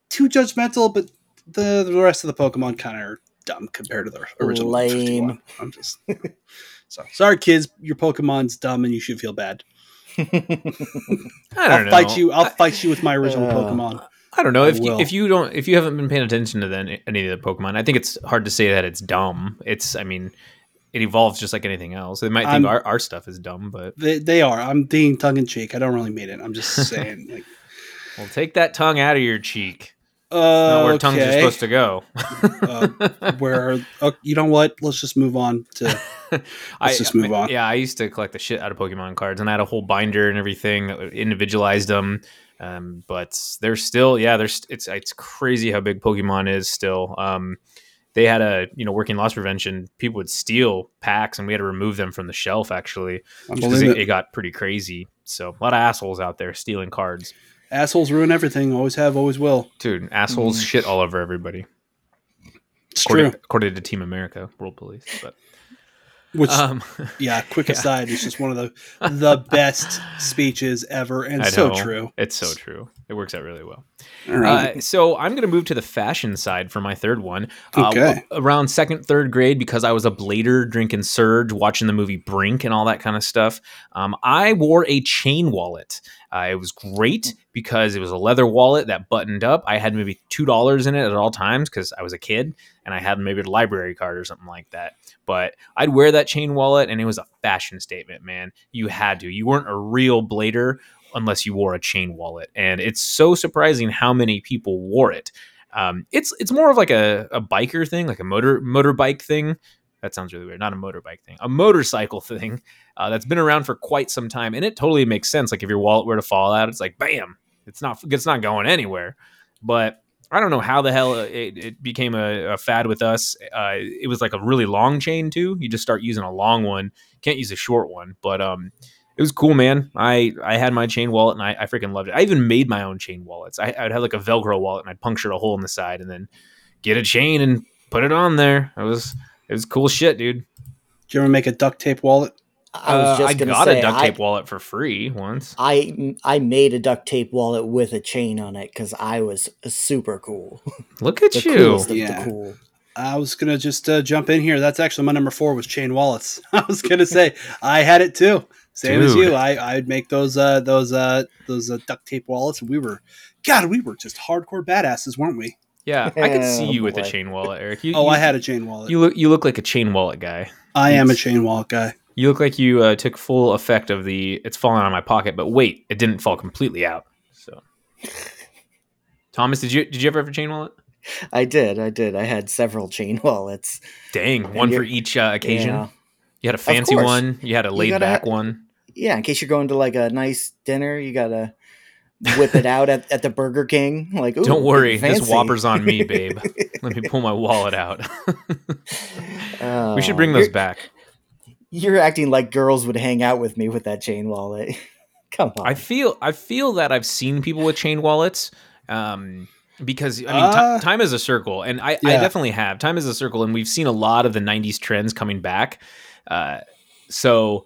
[SPEAKER 3] too judgmental, but the the rest of the Pokemon kind of are dumb compared to the original. Lame. I'm just so sorry, kids. Your Pokemon's dumb, and you should feel bad.
[SPEAKER 1] I
[SPEAKER 3] will
[SPEAKER 1] know.
[SPEAKER 3] fight you. I'll fight you with my original uh, Pokemon.
[SPEAKER 1] I don't know I if you, if you don't if you haven't been paying attention to then any of the Pokemon. I think it's hard to say that it's dumb. It's I mean, it evolves just like anything else. They might think our, our stuff is dumb, but
[SPEAKER 3] they, they are. I'm being tongue in cheek. I don't really mean it. I'm just saying. like,
[SPEAKER 1] well, take that tongue out of your cheek.
[SPEAKER 3] Uh, not
[SPEAKER 1] where
[SPEAKER 3] okay.
[SPEAKER 1] tongues are supposed to go.
[SPEAKER 3] uh, where oh, you know what? Let's just move on to. Let's I, just move on.
[SPEAKER 1] Yeah, I used to collect the shit out of Pokemon cards, and I had a whole binder and everything that individualized them. Um, but there's still, yeah, there's it's it's crazy how big Pokemon is still. Um, they had a you know working loss prevention. People would steal packs, and we had to remove them from the shelf actually because it, it got pretty crazy. So a lot of assholes out there stealing cards.
[SPEAKER 3] Assholes ruin everything. Always have, always will.
[SPEAKER 1] Dude, assholes mm. shit all over everybody.
[SPEAKER 3] It's
[SPEAKER 1] according,
[SPEAKER 3] true.
[SPEAKER 1] according to Team America, World Police. But
[SPEAKER 3] Which,
[SPEAKER 1] um,
[SPEAKER 3] yeah, quick
[SPEAKER 1] yeah.
[SPEAKER 3] aside, it's just one of the the best speeches ever, and
[SPEAKER 1] I
[SPEAKER 3] so
[SPEAKER 1] know.
[SPEAKER 3] true.
[SPEAKER 1] It's so true. It works out really well.
[SPEAKER 3] All right.
[SPEAKER 1] Uh, so I'm going to move to the fashion side for my third one. Uh,
[SPEAKER 3] Okay.
[SPEAKER 1] around second, third grade, because I was a blader drinking Surge, watching the movie Brink and all that kind of stuff. Um, I wore a chain wallet. Uh, it was great because it was a leather wallet that buttoned up. I had maybe two dollars in it at all times because I was a kid and I had maybe a library card or something like that. But I'd wear that chain wallet, and it was a fashion statement, man. You had to. You weren't a real blader unless you wore a chain wallet. And it's so surprising how many people wore it. Um, it's it's more of like a, a biker thing, like a motor motorbike thing. That sounds really weird. Not a motorbike thing, a motorcycle thing uh, that's been around for quite some time, and it totally makes sense. Like if your wallet were to fall out, it's like bam, it's not it's not going anywhere. But I don't know how the hell it, it became a, a fad with us. Uh, it was like a really long chain too. You just start using a long one, can't use a short one. But um, it was cool, man. I I had my chain wallet and I, I freaking loved it. I even made my own chain wallets. I, I'd have like a Velcro wallet and I'd puncture a hole in the side and then get a chain and put it on there. I was it was cool shit, dude.
[SPEAKER 3] Did you ever make a duct tape wallet?
[SPEAKER 2] I was
[SPEAKER 1] Uh,
[SPEAKER 2] just
[SPEAKER 1] I
[SPEAKER 2] gonna
[SPEAKER 1] got
[SPEAKER 2] say,
[SPEAKER 1] a duct
[SPEAKER 2] I-
[SPEAKER 1] tape wallet for free once.
[SPEAKER 2] I I made a duct tape wallet with a chain on it because I was super cool.
[SPEAKER 1] Look at
[SPEAKER 2] The
[SPEAKER 1] you.
[SPEAKER 3] Yeah.
[SPEAKER 2] the cool.
[SPEAKER 3] I was gonna just uh, jump in here. That's actually my number four was chain wallets. I was gonna say I had it too. Same as you. I I'd make those uh those uh those uh, duct tape wallets. And we were, God, we were just hardcore badasses, weren't we?
[SPEAKER 1] Yeah, I could see
[SPEAKER 2] Oh,
[SPEAKER 1] you with a chain wallet, Eric. You,
[SPEAKER 3] Oh,
[SPEAKER 1] you,
[SPEAKER 3] I had a chain wallet.
[SPEAKER 1] You look you look like a chain wallet guy.
[SPEAKER 3] I am a chain wallet guy.
[SPEAKER 1] You look like you uh, took full effect of the it's falling out of my pocket, but wait, it didn't fall completely out. So, Thomas, did you did you ever have a chain wallet?
[SPEAKER 2] I did. I did. I had several chain wallets.
[SPEAKER 1] Dang, one for each uh, occasion.
[SPEAKER 2] Yeah.
[SPEAKER 1] You had a fancy one. You had a laid back
[SPEAKER 2] ha-
[SPEAKER 1] one.
[SPEAKER 2] Yeah, in case you're going to like a nice dinner, you gotta whip it out at, at the Burger King. Like, ooh,
[SPEAKER 1] Don't worry, this. Whopper's on me, babe. Let me pull my wallet out.
[SPEAKER 2] Oh,
[SPEAKER 1] we should bring those
[SPEAKER 2] you're-
[SPEAKER 1] back.
[SPEAKER 2] You're acting like girls would hang out with me with that chain wallet. Come on.
[SPEAKER 1] I feel I feel that I've seen people with chain wallets. Um, because I mean,
[SPEAKER 3] Uh,
[SPEAKER 1] ti- time is a circle, and I, I definitely have. Time is a circle, and we've seen a lot of the '90s trends coming back. Uh, so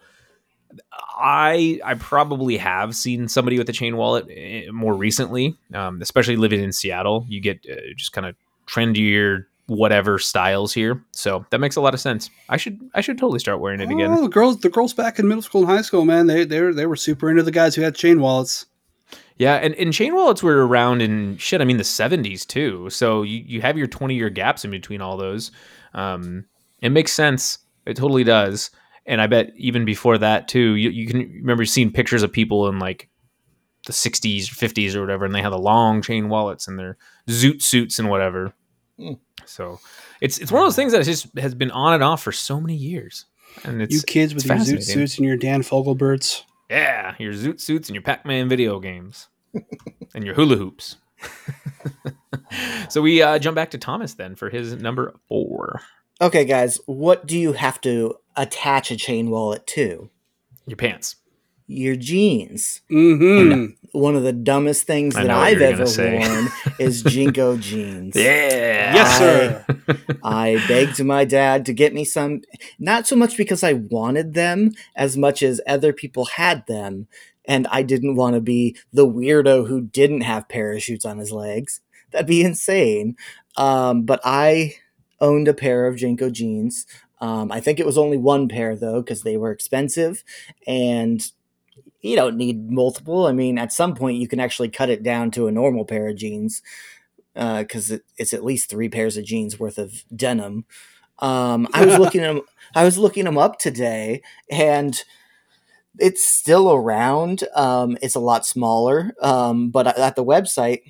[SPEAKER 1] I I probably have seen somebody with a chain wallet eh, more recently, um, especially living in Seattle. You get uh, just kind of trendier whatever styles here, so that makes a lot of sense. I should I should totally start wearing it again.
[SPEAKER 3] Oh, the girls, the girls back in middle school and high school, man, they they were, they were super into the guys who had chain wallets.
[SPEAKER 1] Yeah, and, and chain wallets were around in shit. I mean, the seventies too. So you, you have your twenty year gaps in between all those. Um, it makes sense. It totally does. And I bet even before that too, you, you can remember seeing pictures of people in like the sixties, or fifties, or whatever, and they had the long chain wallets and their zoot suits and whatever.
[SPEAKER 2] Hmm.
[SPEAKER 1] So it's it's one of those things that just has been on and off for so many years. And it's
[SPEAKER 3] you kids with
[SPEAKER 1] it's
[SPEAKER 3] your zoot suits and your Dan Fogelberts.
[SPEAKER 1] Yeah, your zoot suits and your Pac-Man video games and your hula hoops. so we uh, jump back to Thomas then for his number four.
[SPEAKER 2] okay, guys, what do you have to attach a chain wallet to?
[SPEAKER 1] Your pants.
[SPEAKER 2] Your jeans.
[SPEAKER 3] Mm-hmm.
[SPEAKER 2] One of the dumbest things
[SPEAKER 1] I
[SPEAKER 2] that I've ever worn is JNCO jeans.
[SPEAKER 1] Yeah.
[SPEAKER 3] Yes, sir.
[SPEAKER 2] I begged my dad to get me some, not so much because I wanted them as much as other people had them. And I didn't want to be the weirdo who didn't have parachutes on his legs. That'd be insane. Um, but I owned a pair of JNCO jeans. Um, I think it was only one pair though, because they were expensive and you don't need multiple. I mean, at some point you can actually cut it down to a normal pair of jeans because it, it's at least three pairs of jeans worth of denim. Um, I was looking them. I was looking them up today, and it's still around. Um, it's a lot smaller, um, but at the website,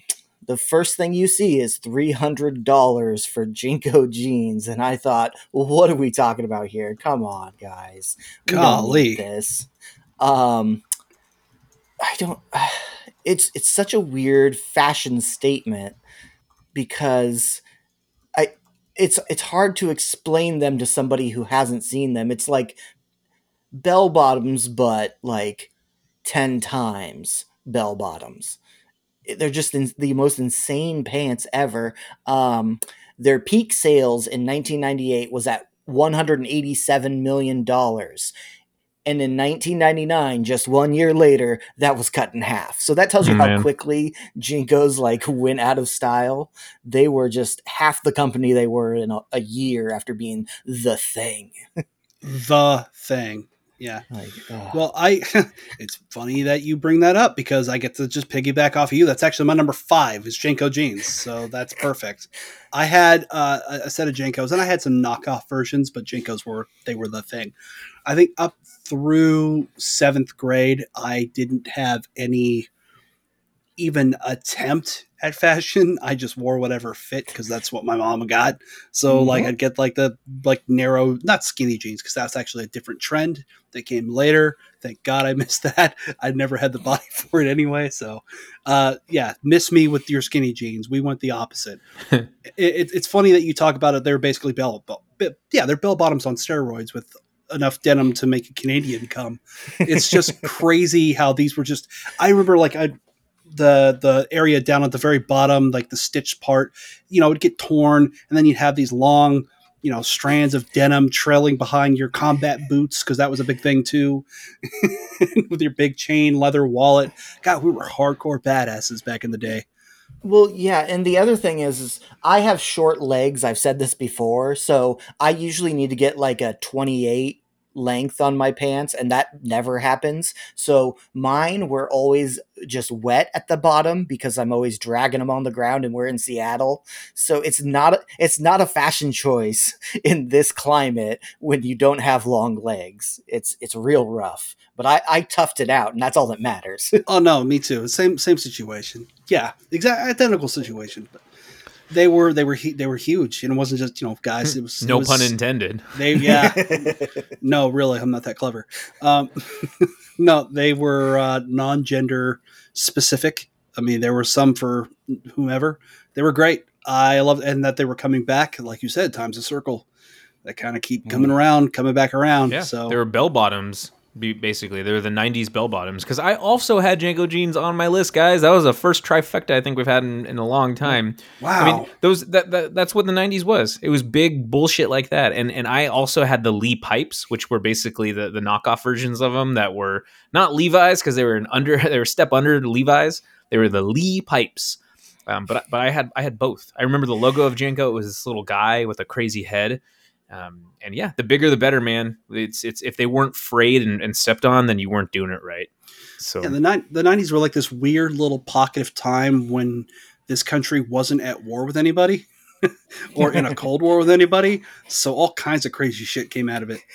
[SPEAKER 2] the first thing you see is three hundred dollars for JNCO jeans, and I thought, well, what are we talking about here? Come on, guys, We
[SPEAKER 3] Golly.
[SPEAKER 2] this. Um, I don't. It's it's such a weird fashion statement because I it's it's hard to explain them to somebody who hasn't seen them. It's like bell bottoms, but like ten times bell bottoms. They're just in, the most insane pants ever. Um, Their peak sales in 1998 was at 187 million dollars. And in 1999, just one year later, that was cut in half. So that tells you how quickly JNCOs like went out of style. They were just half the company they were in a, a year after being the thing.
[SPEAKER 3] the thing. Yeah. Like, oh. Well, I it's funny that you bring that up because I get to just piggyback off of you. That's actually my number five is JNCO jeans, so that's perfect. I had uh, a set of JNCOs and I had some knockoff versions, but JNCOs were they were the thing. I think up through seventh grade, I didn't have any even attempt at fashion. I just wore whatever fit because that's what my mom got. So mm-hmm. like I'd get like the like narrow, not skinny jeans because that's actually a different trend that came later. Thank God I missed that. I never had the body for it anyway. So uh, yeah, miss me with your skinny jeans. We went the opposite. it, it, it's funny that you talk about it. They're basically bell, bell, yeah, they're bell bottoms on steroids with enough denim to make a Canadian come. It's just crazy how these were just. I remember like I the the area down at the very bottom, like the stitched part, you know, it'd get torn, and then you'd have these long, you know, strands of denim trailing behind your combat boots because that was a big thing too. With your big chain leather wallet, God, we were hardcore badasses back in the day.
[SPEAKER 2] Well, yeah, and the other thing is, is I have short legs. I've said this before, so I usually need to get like a 28 length on my pants and that never happens. So mine were always just wet at the bottom because I'm always dragging them on the ground and we're in Seattle. So it's not a, it's not a fashion choice in this climate when you don't have long legs. It's it's real rough. But I, I toughed it out and that's all that matters.
[SPEAKER 3] oh no, me too. Same same situation. Yeah, exact identical situation. But they were they were they were huge, and it wasn't just you know guys. It was
[SPEAKER 1] no
[SPEAKER 3] it was,
[SPEAKER 1] pun intended.
[SPEAKER 3] They yeah, no, really, I'm not that clever. Um, no, they were uh, non-gender specific. I mean, there were some for whomever. They were great. I love and that they were coming back, like you said, times a circle. They kind of keep coming mm. around, coming back around. Yeah, so
[SPEAKER 1] they were bell bottoms basically they're the 90s bell bottoms because i also had JNCO jeans on my list guys. That was the first trifecta i think we've had in, in a long time.
[SPEAKER 3] Wow
[SPEAKER 1] i mean those that, that that's what the 90s was. It was big bullshit like that. And and i also had the lee pipes which were basically the the knockoff versions of them that were not levi's because they were an under they were step under levi's. They were the lee pipes. Um, but but I had I had both. I remember the logo of JNCO. It was this little guy with a crazy head, um, and yeah, the bigger the better, man. It's it's if they weren't frayed and, and stepped on, then you weren't doing it right. So
[SPEAKER 3] yeah, the ni- the nineties were like this weird little pocket of time when this country wasn't at war with anybody or in a cold war with anybody. So all kinds of crazy shit came out of it.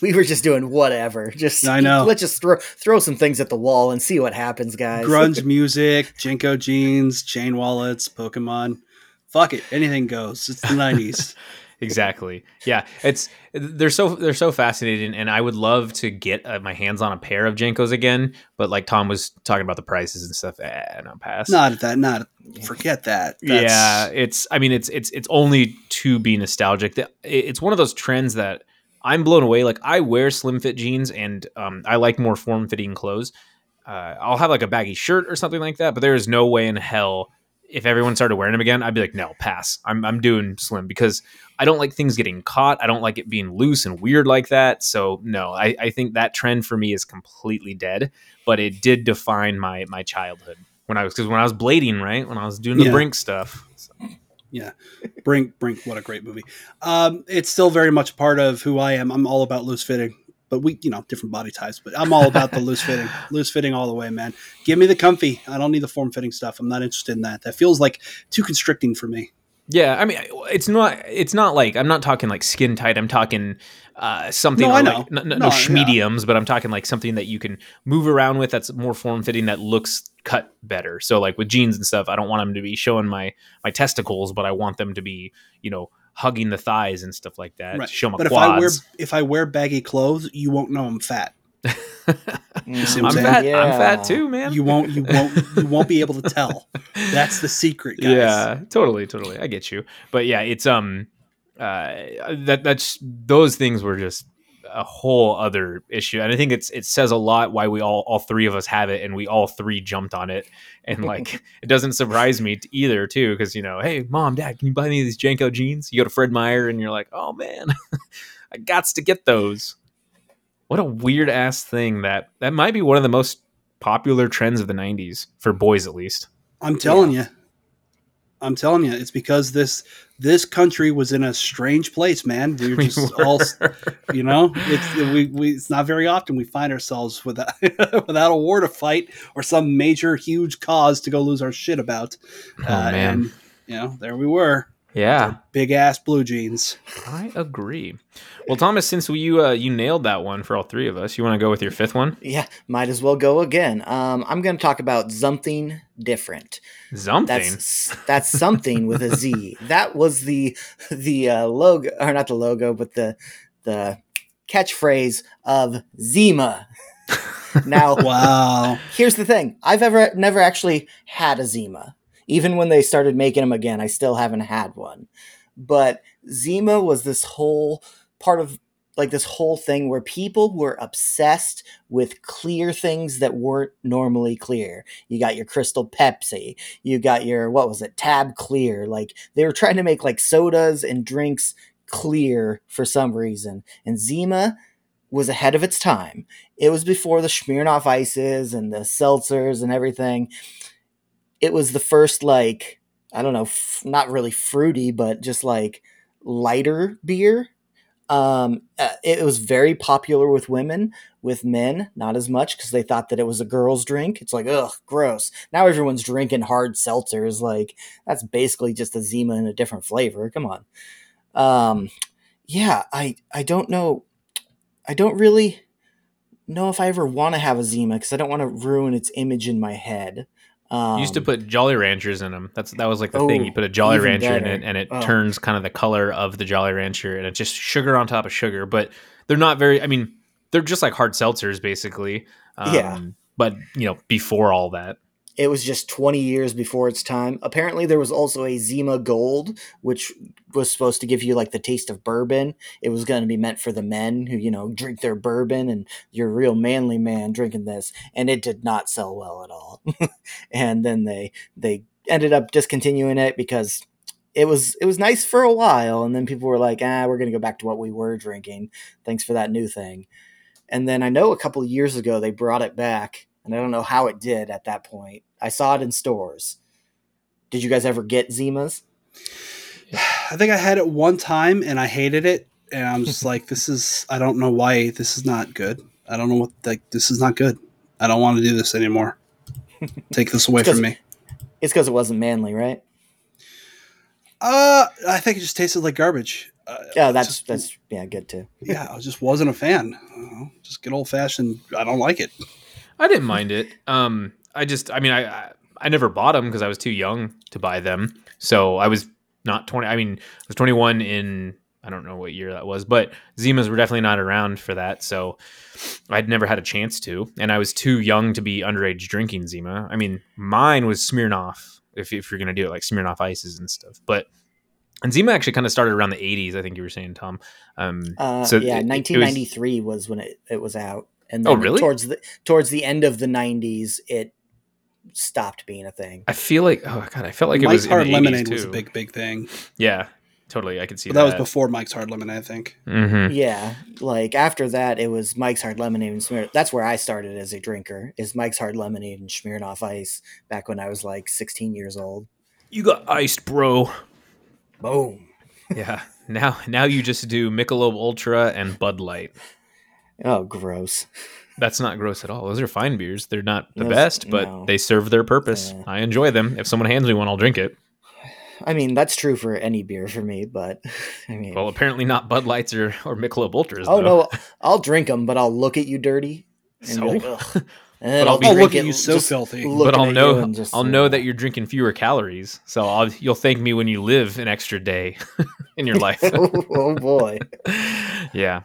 [SPEAKER 2] We were just doing whatever. Just I know. Let's just throw throw some things at the wall and see what happens, guys.
[SPEAKER 3] Grunge music, JNCO jeans, chain wallets, Pokemon. Fuck it, anything goes. It's the nineties.
[SPEAKER 1] Exactly. Yeah, it's they're so they're so fascinating, and I would love to get uh, my hands on a pair of JNCOs again. But like Tom was talking about the prices and stuff, eh, not pass.
[SPEAKER 3] Not that. Not forget that.
[SPEAKER 1] That's... Yeah, it's. I mean, it's it's it's only to be nostalgic. It's one of those trends that I'm blown away. Like I wear slim fit jeans, and um, I like more form fitting clothes. Uh, I'll have like a baggy shirt or something like that, but there is no way in hell if everyone started wearing them again, I'd be like, no, pass. I'm I'm doing slim because I don't like things getting caught. I don't like it being loose and weird like that. So no, I, I think that trend for me is completely dead. But it did define my my childhood when I was because when I was blading, right? When I was doing the yeah. Brink stuff. So.
[SPEAKER 3] Yeah, Brink, Brink, what a great movie. Um, it's still very much part of who I am. I'm all about loose fitting but we, you know, different body types. But I'm all about the loose fitting, loose fitting all the way, man. Give me the comfy. I don't need the form fitting stuff. I'm not interested in that. That feels like too constricting for me.
[SPEAKER 1] Yeah, I mean, it's not. It's not like I'm not talking like skin tight. I'm talking uh, something no, I know. Like, no, no, no mediums, yeah. but I'm talking like something that you can move around with. That's more form fitting. That looks cut better. So like with jeans and stuff, I don't want them to be showing my my testicles, but I want them to be, you know, hugging the thighs and stuff like that right. show my but quads.
[SPEAKER 3] if I wear if I wear baggy clothes, you won't know I'm fat.
[SPEAKER 1] I'm fat. Yeah. I'm fat too, man.
[SPEAKER 3] You won't. You won't. you won't be able to tell. That's the secret, guys.
[SPEAKER 1] Yeah, totally, totally. I get you. But yeah, it's um, uh, that that's those things were just a whole other issue, and I think it's it says a lot why we all all three of us have it, and we all three jumped on it, and like it doesn't surprise me either too, because you know, hey, mom, dad, can you buy me these JNCO jeans? You go to Fred Meyer, and you're like, oh man, I got to get those. What a weird ass thing that that might be one of the most popular trends of the '90s for boys, at least.
[SPEAKER 3] I'm telling yeah. you, I'm telling you, it's because this this country was in a strange place, man. We were just we all, you know, it's we, we it's not very often we find ourselves without without a war to fight or some major huge cause to go lose our shit about.
[SPEAKER 1] Oh uh, man, and,
[SPEAKER 3] you know, there we were.
[SPEAKER 1] Yeah,
[SPEAKER 3] big ass blue jeans.
[SPEAKER 1] I agree. Well, Thomas, since you uh, you nailed that one for all three of us, you want to go with your fifth one?
[SPEAKER 2] Yeah, might as well go again. Um, I'm going to talk about something different.
[SPEAKER 1] Something.
[SPEAKER 2] That's that's something with a Z. That was the the uh, logo, or not the logo, but the the catchphrase of Zima. now,
[SPEAKER 3] wow.
[SPEAKER 2] Here's the thing: I've ever never actually had a Zima. Even when they started making them again, I still haven't had one. But Zima was this whole part of like this whole thing where people were obsessed with clear things that weren't normally clear. You got your crystal Pepsi, you got your what was it, Tab Clear. Like they were trying to make like sodas and drinks clear for some reason. And Zima was ahead of its time. It was before the Smirnoff ices and the seltzers and everything it was the first like I don't know, f- not really fruity, but just like lighter beer. Um, uh, it was very popular with women, with men, not as much because they thought that it was a girl's drink. It's like, ugh, gross. Now everyone's drinking hard seltzers. Like, that's basically just a Zima in a different flavor. Come on. Um, yeah, I, I don't know. I don't really know if I ever want to have a Zima because I don't want to ruin its image in my head.
[SPEAKER 1] Um, used to put Jolly Ranchers in them. That's that was like the oh, thing. You put a Jolly Rancher better. in it, and it oh. turns kind of the color of the Jolly Rancher, and it's just sugar on top of sugar. But they're not very. I mean, they're just like hard seltzers, basically.
[SPEAKER 2] Um, yeah.
[SPEAKER 1] But you know, before all that,
[SPEAKER 2] it was just 20 years before its time. Apparently, there was also a Zima Gold, which was supposed to give you like the taste of bourbon. It was going to be meant for the men who, you know, drink their bourbon and you're a real manly man drinking this. And it did not sell well at all. and then they they ended up discontinuing it because it was it was nice for a while and then people were like ah we're going to go back to what we were drinking thanks for that new thing and then i know a couple years ago they brought it back and I don't know how it did at that point. I saw it in stores. Did you guys ever get Zimas?
[SPEAKER 3] I think I had it one time and I hated it, and I'm just like, this is I don't know why this is not good. I don't know what like this is not good. I don't want to do this anymore. Take this away from me.
[SPEAKER 2] It's because it wasn't manly, right?
[SPEAKER 3] Uh, I think it just tasted like garbage. Uh,
[SPEAKER 2] yeah, that's just, that's yeah, good too.
[SPEAKER 3] yeah, I just wasn't a fan. Just get old fashioned. I don't like it.
[SPEAKER 1] I didn't mind it. Um, I just, I mean, I, I, I never bought them because I was too young to buy them. So I was not 20. I mean, I was 21 in, I don't know what year that was, but Zimas were definitely not around for that. So I'd never had a chance to. And I was too young to be underage drinking Zima. I mean, mine was Smirnoff, if, if you're going to do it, like Smirnoff ices and stuff. But, and Zima actually kind of started around the 80s, I think you were saying, Tom. Um,
[SPEAKER 2] uh, so yeah, it, 1993 it was, was when it, it was out and
[SPEAKER 1] oh, then oh, really?
[SPEAKER 2] towards the towards the end of the 90s it stopped being a thing.
[SPEAKER 1] I feel like oh god i felt like mike's
[SPEAKER 3] it was hard lemonade was a big big thing.
[SPEAKER 1] Yeah totally i can see
[SPEAKER 3] but that, that. was before mike's hard lemonade i think.
[SPEAKER 1] Mm-hmm.
[SPEAKER 2] yeah like after that it was mike's hard lemonade and smear that's where i started as a drinker is mike's hard lemonade and Smirnoff ice back when i was like 16 years old.
[SPEAKER 1] You got iced bro.
[SPEAKER 2] Boom.
[SPEAKER 1] Yeah now now you just do michelob ultra and bud light
[SPEAKER 2] Oh, gross.
[SPEAKER 1] That's not gross at all. Those are fine beers. They're not the Those, best, but no. they serve their purpose. Yeah. I enjoy them. If someone hands me one, I'll drink it.
[SPEAKER 2] I mean, that's true for any beer for me, but I mean,
[SPEAKER 1] well, apparently not Bud Lights or or Michelob Ultras.
[SPEAKER 2] Oh though. no, I'll drink them, but I'll look at you dirty.
[SPEAKER 1] so,
[SPEAKER 2] like,
[SPEAKER 3] but I'll, I'll look at you so filthy.
[SPEAKER 1] But I'll know just, I'll know that you're drinking fewer calories, so I'll, you'll thank me when you live an extra day in your life.
[SPEAKER 2] oh, oh, boy,
[SPEAKER 1] yeah.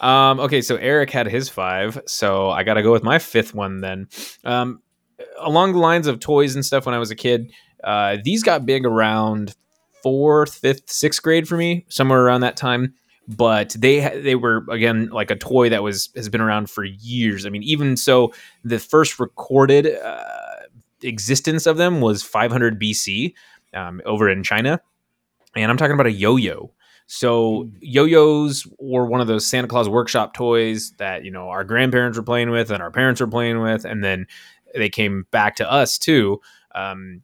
[SPEAKER 1] Um, okay, so Eric had his five, so I got to go with my fifth one then. Um, along the lines of toys and stuff when I was a kid, uh, these got big around fourth, fifth, sixth grade for me, somewhere around that time. But they they were again like a toy that was has been around for years. I mean, even so, the first recorded uh, existence of them was 500 BC um, over in China, and I'm talking about a yo-yo. So hmm. yo-yos were one of those Santa Claus workshop toys that you know our grandparents were playing with and our parents were playing with, and then they came back to us too. Um,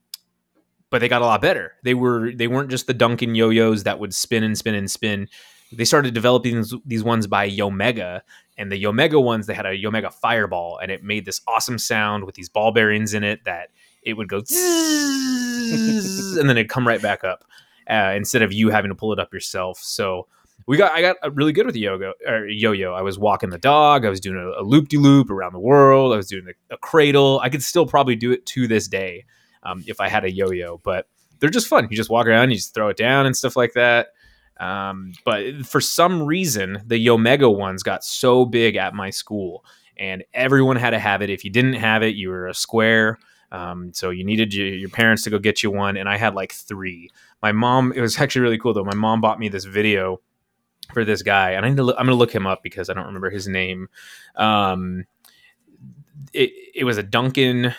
[SPEAKER 1] but they got a lot better. They were they weren't just the Duncan yo-yos that would spin and spin and spin. They started developing these, ones by Yomega, and the Yomega ones they had a Yomega Fireball, and it made this awesome sound with these ball bearings in it that it would go and then it'd come right back up uh, instead of you having to pull it up yourself. So we got I got really good with the yo or yo-yo. I was walking the dog. I was doing a, a loop-de-loop around the world. I was doing a, a, cradle. I could still probably do it to this day um, if I had a yo-yo, but they're just fun. You just walk around, you just throw it down and stuff like that. Um, but for some reason, the Yomega ones got so big at my school, and everyone had to have it. If you didn't have it, you were a square. Um, so you needed your, your parents to go get you one, and I had like three. My mom, it was actually really cool though. My mom bought me this video for this guy, and I need to look, I'm going to look him up because I don't remember his name. Um, it it was a Duncan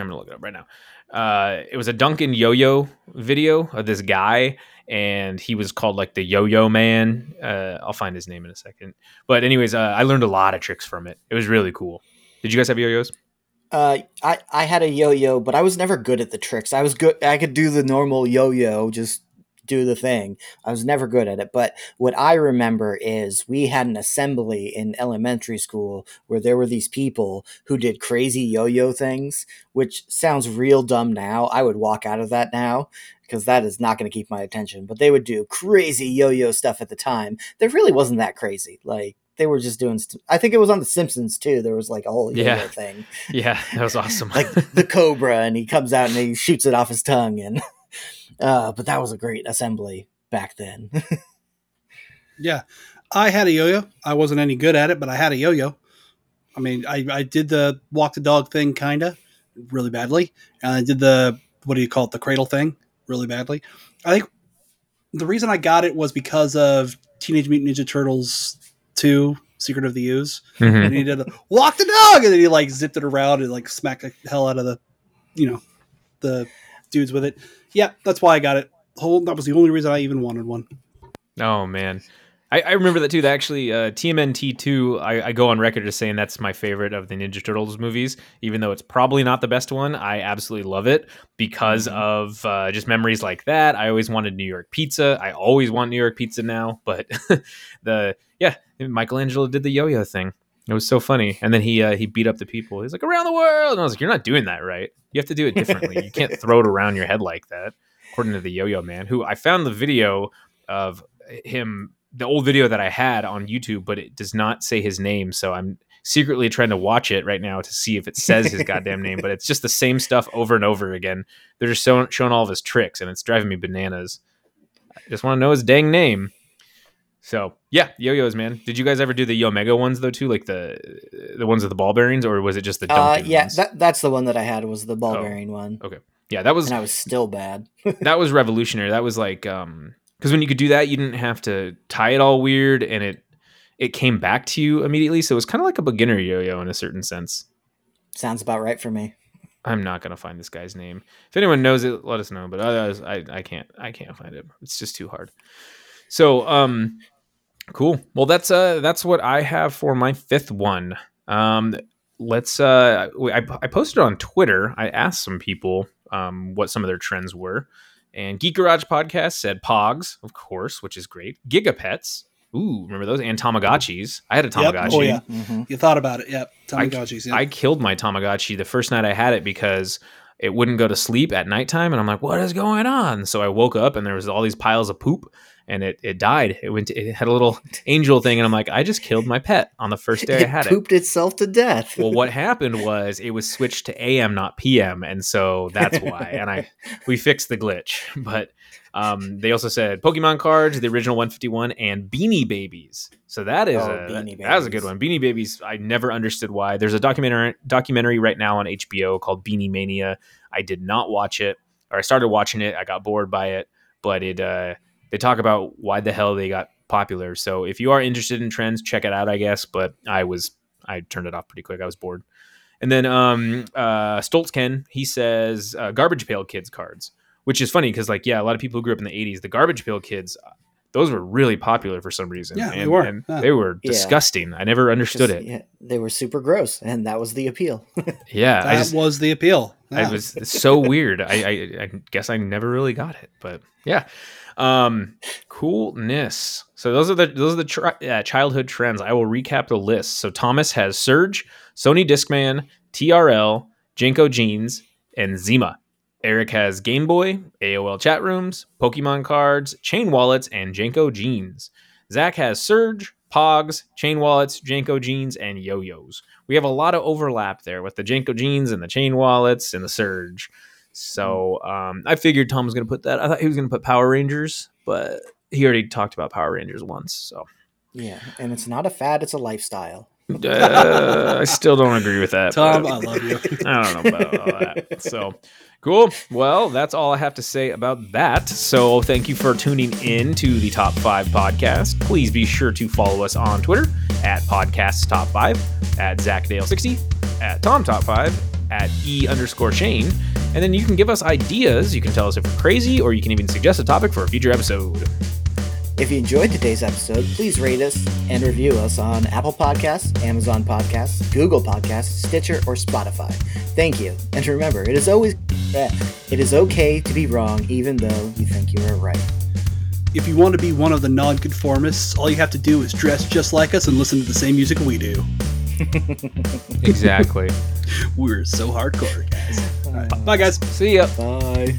[SPEAKER 1] I'm gonna look it up right now. Uh, it was a Duncan Yo-Yo video of this guy, and he was called like the Yo-Yo Man. Uh, I'll find his name in a second. But anyways, uh, I learned a lot of tricks from it. It was really cool. Did you guys have yo-yos?
[SPEAKER 2] Uh, I I had a yo-yo, but I was never good at the tricks. I was good. I could do the normal yo-yo, just do the thing. I was never good at it. But what I remember is we had an assembly in elementary school where there were these people who did crazy yo yo things, which sounds real dumb now. I would walk out of that now because that is not going to keep my attention. But they would do crazy yo yo stuff at the time that really wasn't that crazy. Like, they were just doing. St- I think it was on The Simpsons too. There was like a whole
[SPEAKER 1] yeah.
[SPEAKER 2] thing.
[SPEAKER 1] Yeah, that was awesome.
[SPEAKER 2] like the cobra, and he comes out and he shoots it off his tongue, and uh, but that was a great assembly back then.
[SPEAKER 3] yeah, I had a yo-yo. I wasn't any good at it, but I had a yo-yo. I mean, I, I did the walk the dog thing kind of really badly, and I did the what do you call it, the cradle thing really badly. I think the reason I got it was because of Teenage Mutant Ninja Turtles two, Secret of the Ooze, mm-hmm. and he did a walk the dog, and then he like zipped it around and like smacked the hell out of the, you know, the dudes with it yeah, that's why I got it. Whole that was the only reason I even wanted one.
[SPEAKER 1] Oh man. I, I remember that too. That actually, uh, TMNT two, I, I, go on record as saying that's my favorite of the Ninja Turtles movies. Even though it's probably not the best one, I absolutely love it because mm-hmm. of uh, just memories like that. I always wanted New York pizza. I always want New York pizza now. But the yeah, Michelangelo did the yo-yo thing. It was so funny. And then he uh, he beat up the people. He's like around the world, and I was like, you're not doing that right. You have to do it differently. you can't throw it around your head like that. According to the Yo-Yo Man, who I found the video of him, the old video that I had on YouTube, but it does not say his name. So I'm secretly trying to watch it right now to see if it says his goddamn name. But it's just the same stuff over and over again. They're just showing, showing all of his tricks, and it's driving me bananas. I just want to know his dang name. So yeah, yo-yos, man. Did you guys ever do the Yomega ones though too, like the the ones with the ball bearings, or was it just the
[SPEAKER 2] uh, yeah? That, that's the one that I had was the ball oh, bearing one.
[SPEAKER 1] Okay, yeah, that was.
[SPEAKER 2] And I was still bad.
[SPEAKER 1] that was revolutionary. That was like um because when you could do that, you didn't have to tie it all weird, and it it came back to you immediately. So it was kind of like a beginner yo-yo in a certain sense.
[SPEAKER 2] Sounds about right for me.
[SPEAKER 1] I'm not gonna find this guy's name. If anyone knows it, let us know. But otherwise, I I can't I can't find it. It's just too hard. So um Cool. Well, that's uh that's what I have for my fifth one. Um, let's uh, I, I posted on Twitter. I asked some people um what some of their trends were, and Geek Garage Podcast said Pogs, of course, which is great. Gigapets. Ooh, remember those? And Tamagotchis. I had a Tamagotchi. Yep. Oh
[SPEAKER 3] yeah, mm-hmm. you thought about it. Yep, Tamagotchis.
[SPEAKER 1] I, I killed my Tamagotchi the first night I had it because it wouldn't go to sleep at nighttime, and I'm like, what is going on? So I woke up and there was all these piles of poop and it, it died. It went. To, it had a little angel thing, and I'm like, I just killed my pet on the first day
[SPEAKER 2] it
[SPEAKER 1] I had
[SPEAKER 2] it. Pooped itself to death.
[SPEAKER 1] well, what happened was it was switched to AM, not PM, and so that's why. and I we fixed the glitch, but um, they also said Pokemon cards, the original 151, and Beanie Babies. So that is oh, a that, that was a good one. Beanie Babies. I never understood why. There's a documentary documentary right now on HBO called Beanie Mania. I did not watch it, or I started watching it. I got bored by it, but it. Uh, they talk about why the hell they got popular. So if you are interested in trends, check it out, I guess. But I was I turned it off pretty quick. I was bored. And then um, uh, Stoltz Ken he says uh, garbage pail kids cards, which is funny because like yeah, a lot of people who grew up in the '80s, the garbage pail kids, those were really popular for some reason.
[SPEAKER 3] Yeah,
[SPEAKER 1] and,
[SPEAKER 3] they were.
[SPEAKER 1] and
[SPEAKER 3] Yeah.
[SPEAKER 1] they were
[SPEAKER 2] Yeah.
[SPEAKER 1] disgusting. I never understood it.
[SPEAKER 2] yeah, they were super gross, and that was the appeal.
[SPEAKER 1] Yeah, I
[SPEAKER 3] That
[SPEAKER 1] just
[SPEAKER 3] was the appeal.
[SPEAKER 1] I
[SPEAKER 3] Yeah.
[SPEAKER 1] was so weird. I, I I guess I never really got it, but yeah. Um, coolness. So those are the those are the tri- uh, childhood trends. I will recap the list. So Thomas has Surge, Sony Discman, TRL, JNCO Jeans, and Zima. Eric has Game Boy, AOL chat rooms, Pokemon cards, chain wallets, and JNCO jeans. Zach has Surge, Pogs, chain wallets, JNCO jeans, and yo-yos. We have a lot of overlap there with the JNCO jeans and the chain wallets and the Surge. So um, I figured Tom was going to put that. I thought he was going to put Power Rangers, but he already talked about Power Rangers once. So
[SPEAKER 2] yeah, and it's not a fad; it's a lifestyle.
[SPEAKER 1] uh, I still don't agree with that.
[SPEAKER 3] Tom, I love you.
[SPEAKER 1] I don't know about all that. So cool. Well, that's all I have to say about that. So thank you for tuning in to the Top 5 podcast. Please be sure to follow us on Twitter at Podcasts Top 5, at ZachDale60, at Tom Top 5, at E underscore Shane. And then you can give us ideas. You can tell us if we're crazy, or you can even suggest a topic for a future episode.
[SPEAKER 2] If you enjoyed today's episode, please rate us and review us on Apple Podcasts, Amazon Podcasts, Google Podcasts, Stitcher, or Spotify. Thank you. And remember, it is always it is okay to be wrong, even though you think you are right.
[SPEAKER 3] If you want to be one of the nonconformists, all you have to do is dress just like us and listen to the same music we do.
[SPEAKER 1] Exactly.
[SPEAKER 3] We're so hardcore, guys. All right. Bye, guys.
[SPEAKER 1] See ya.
[SPEAKER 2] Bye.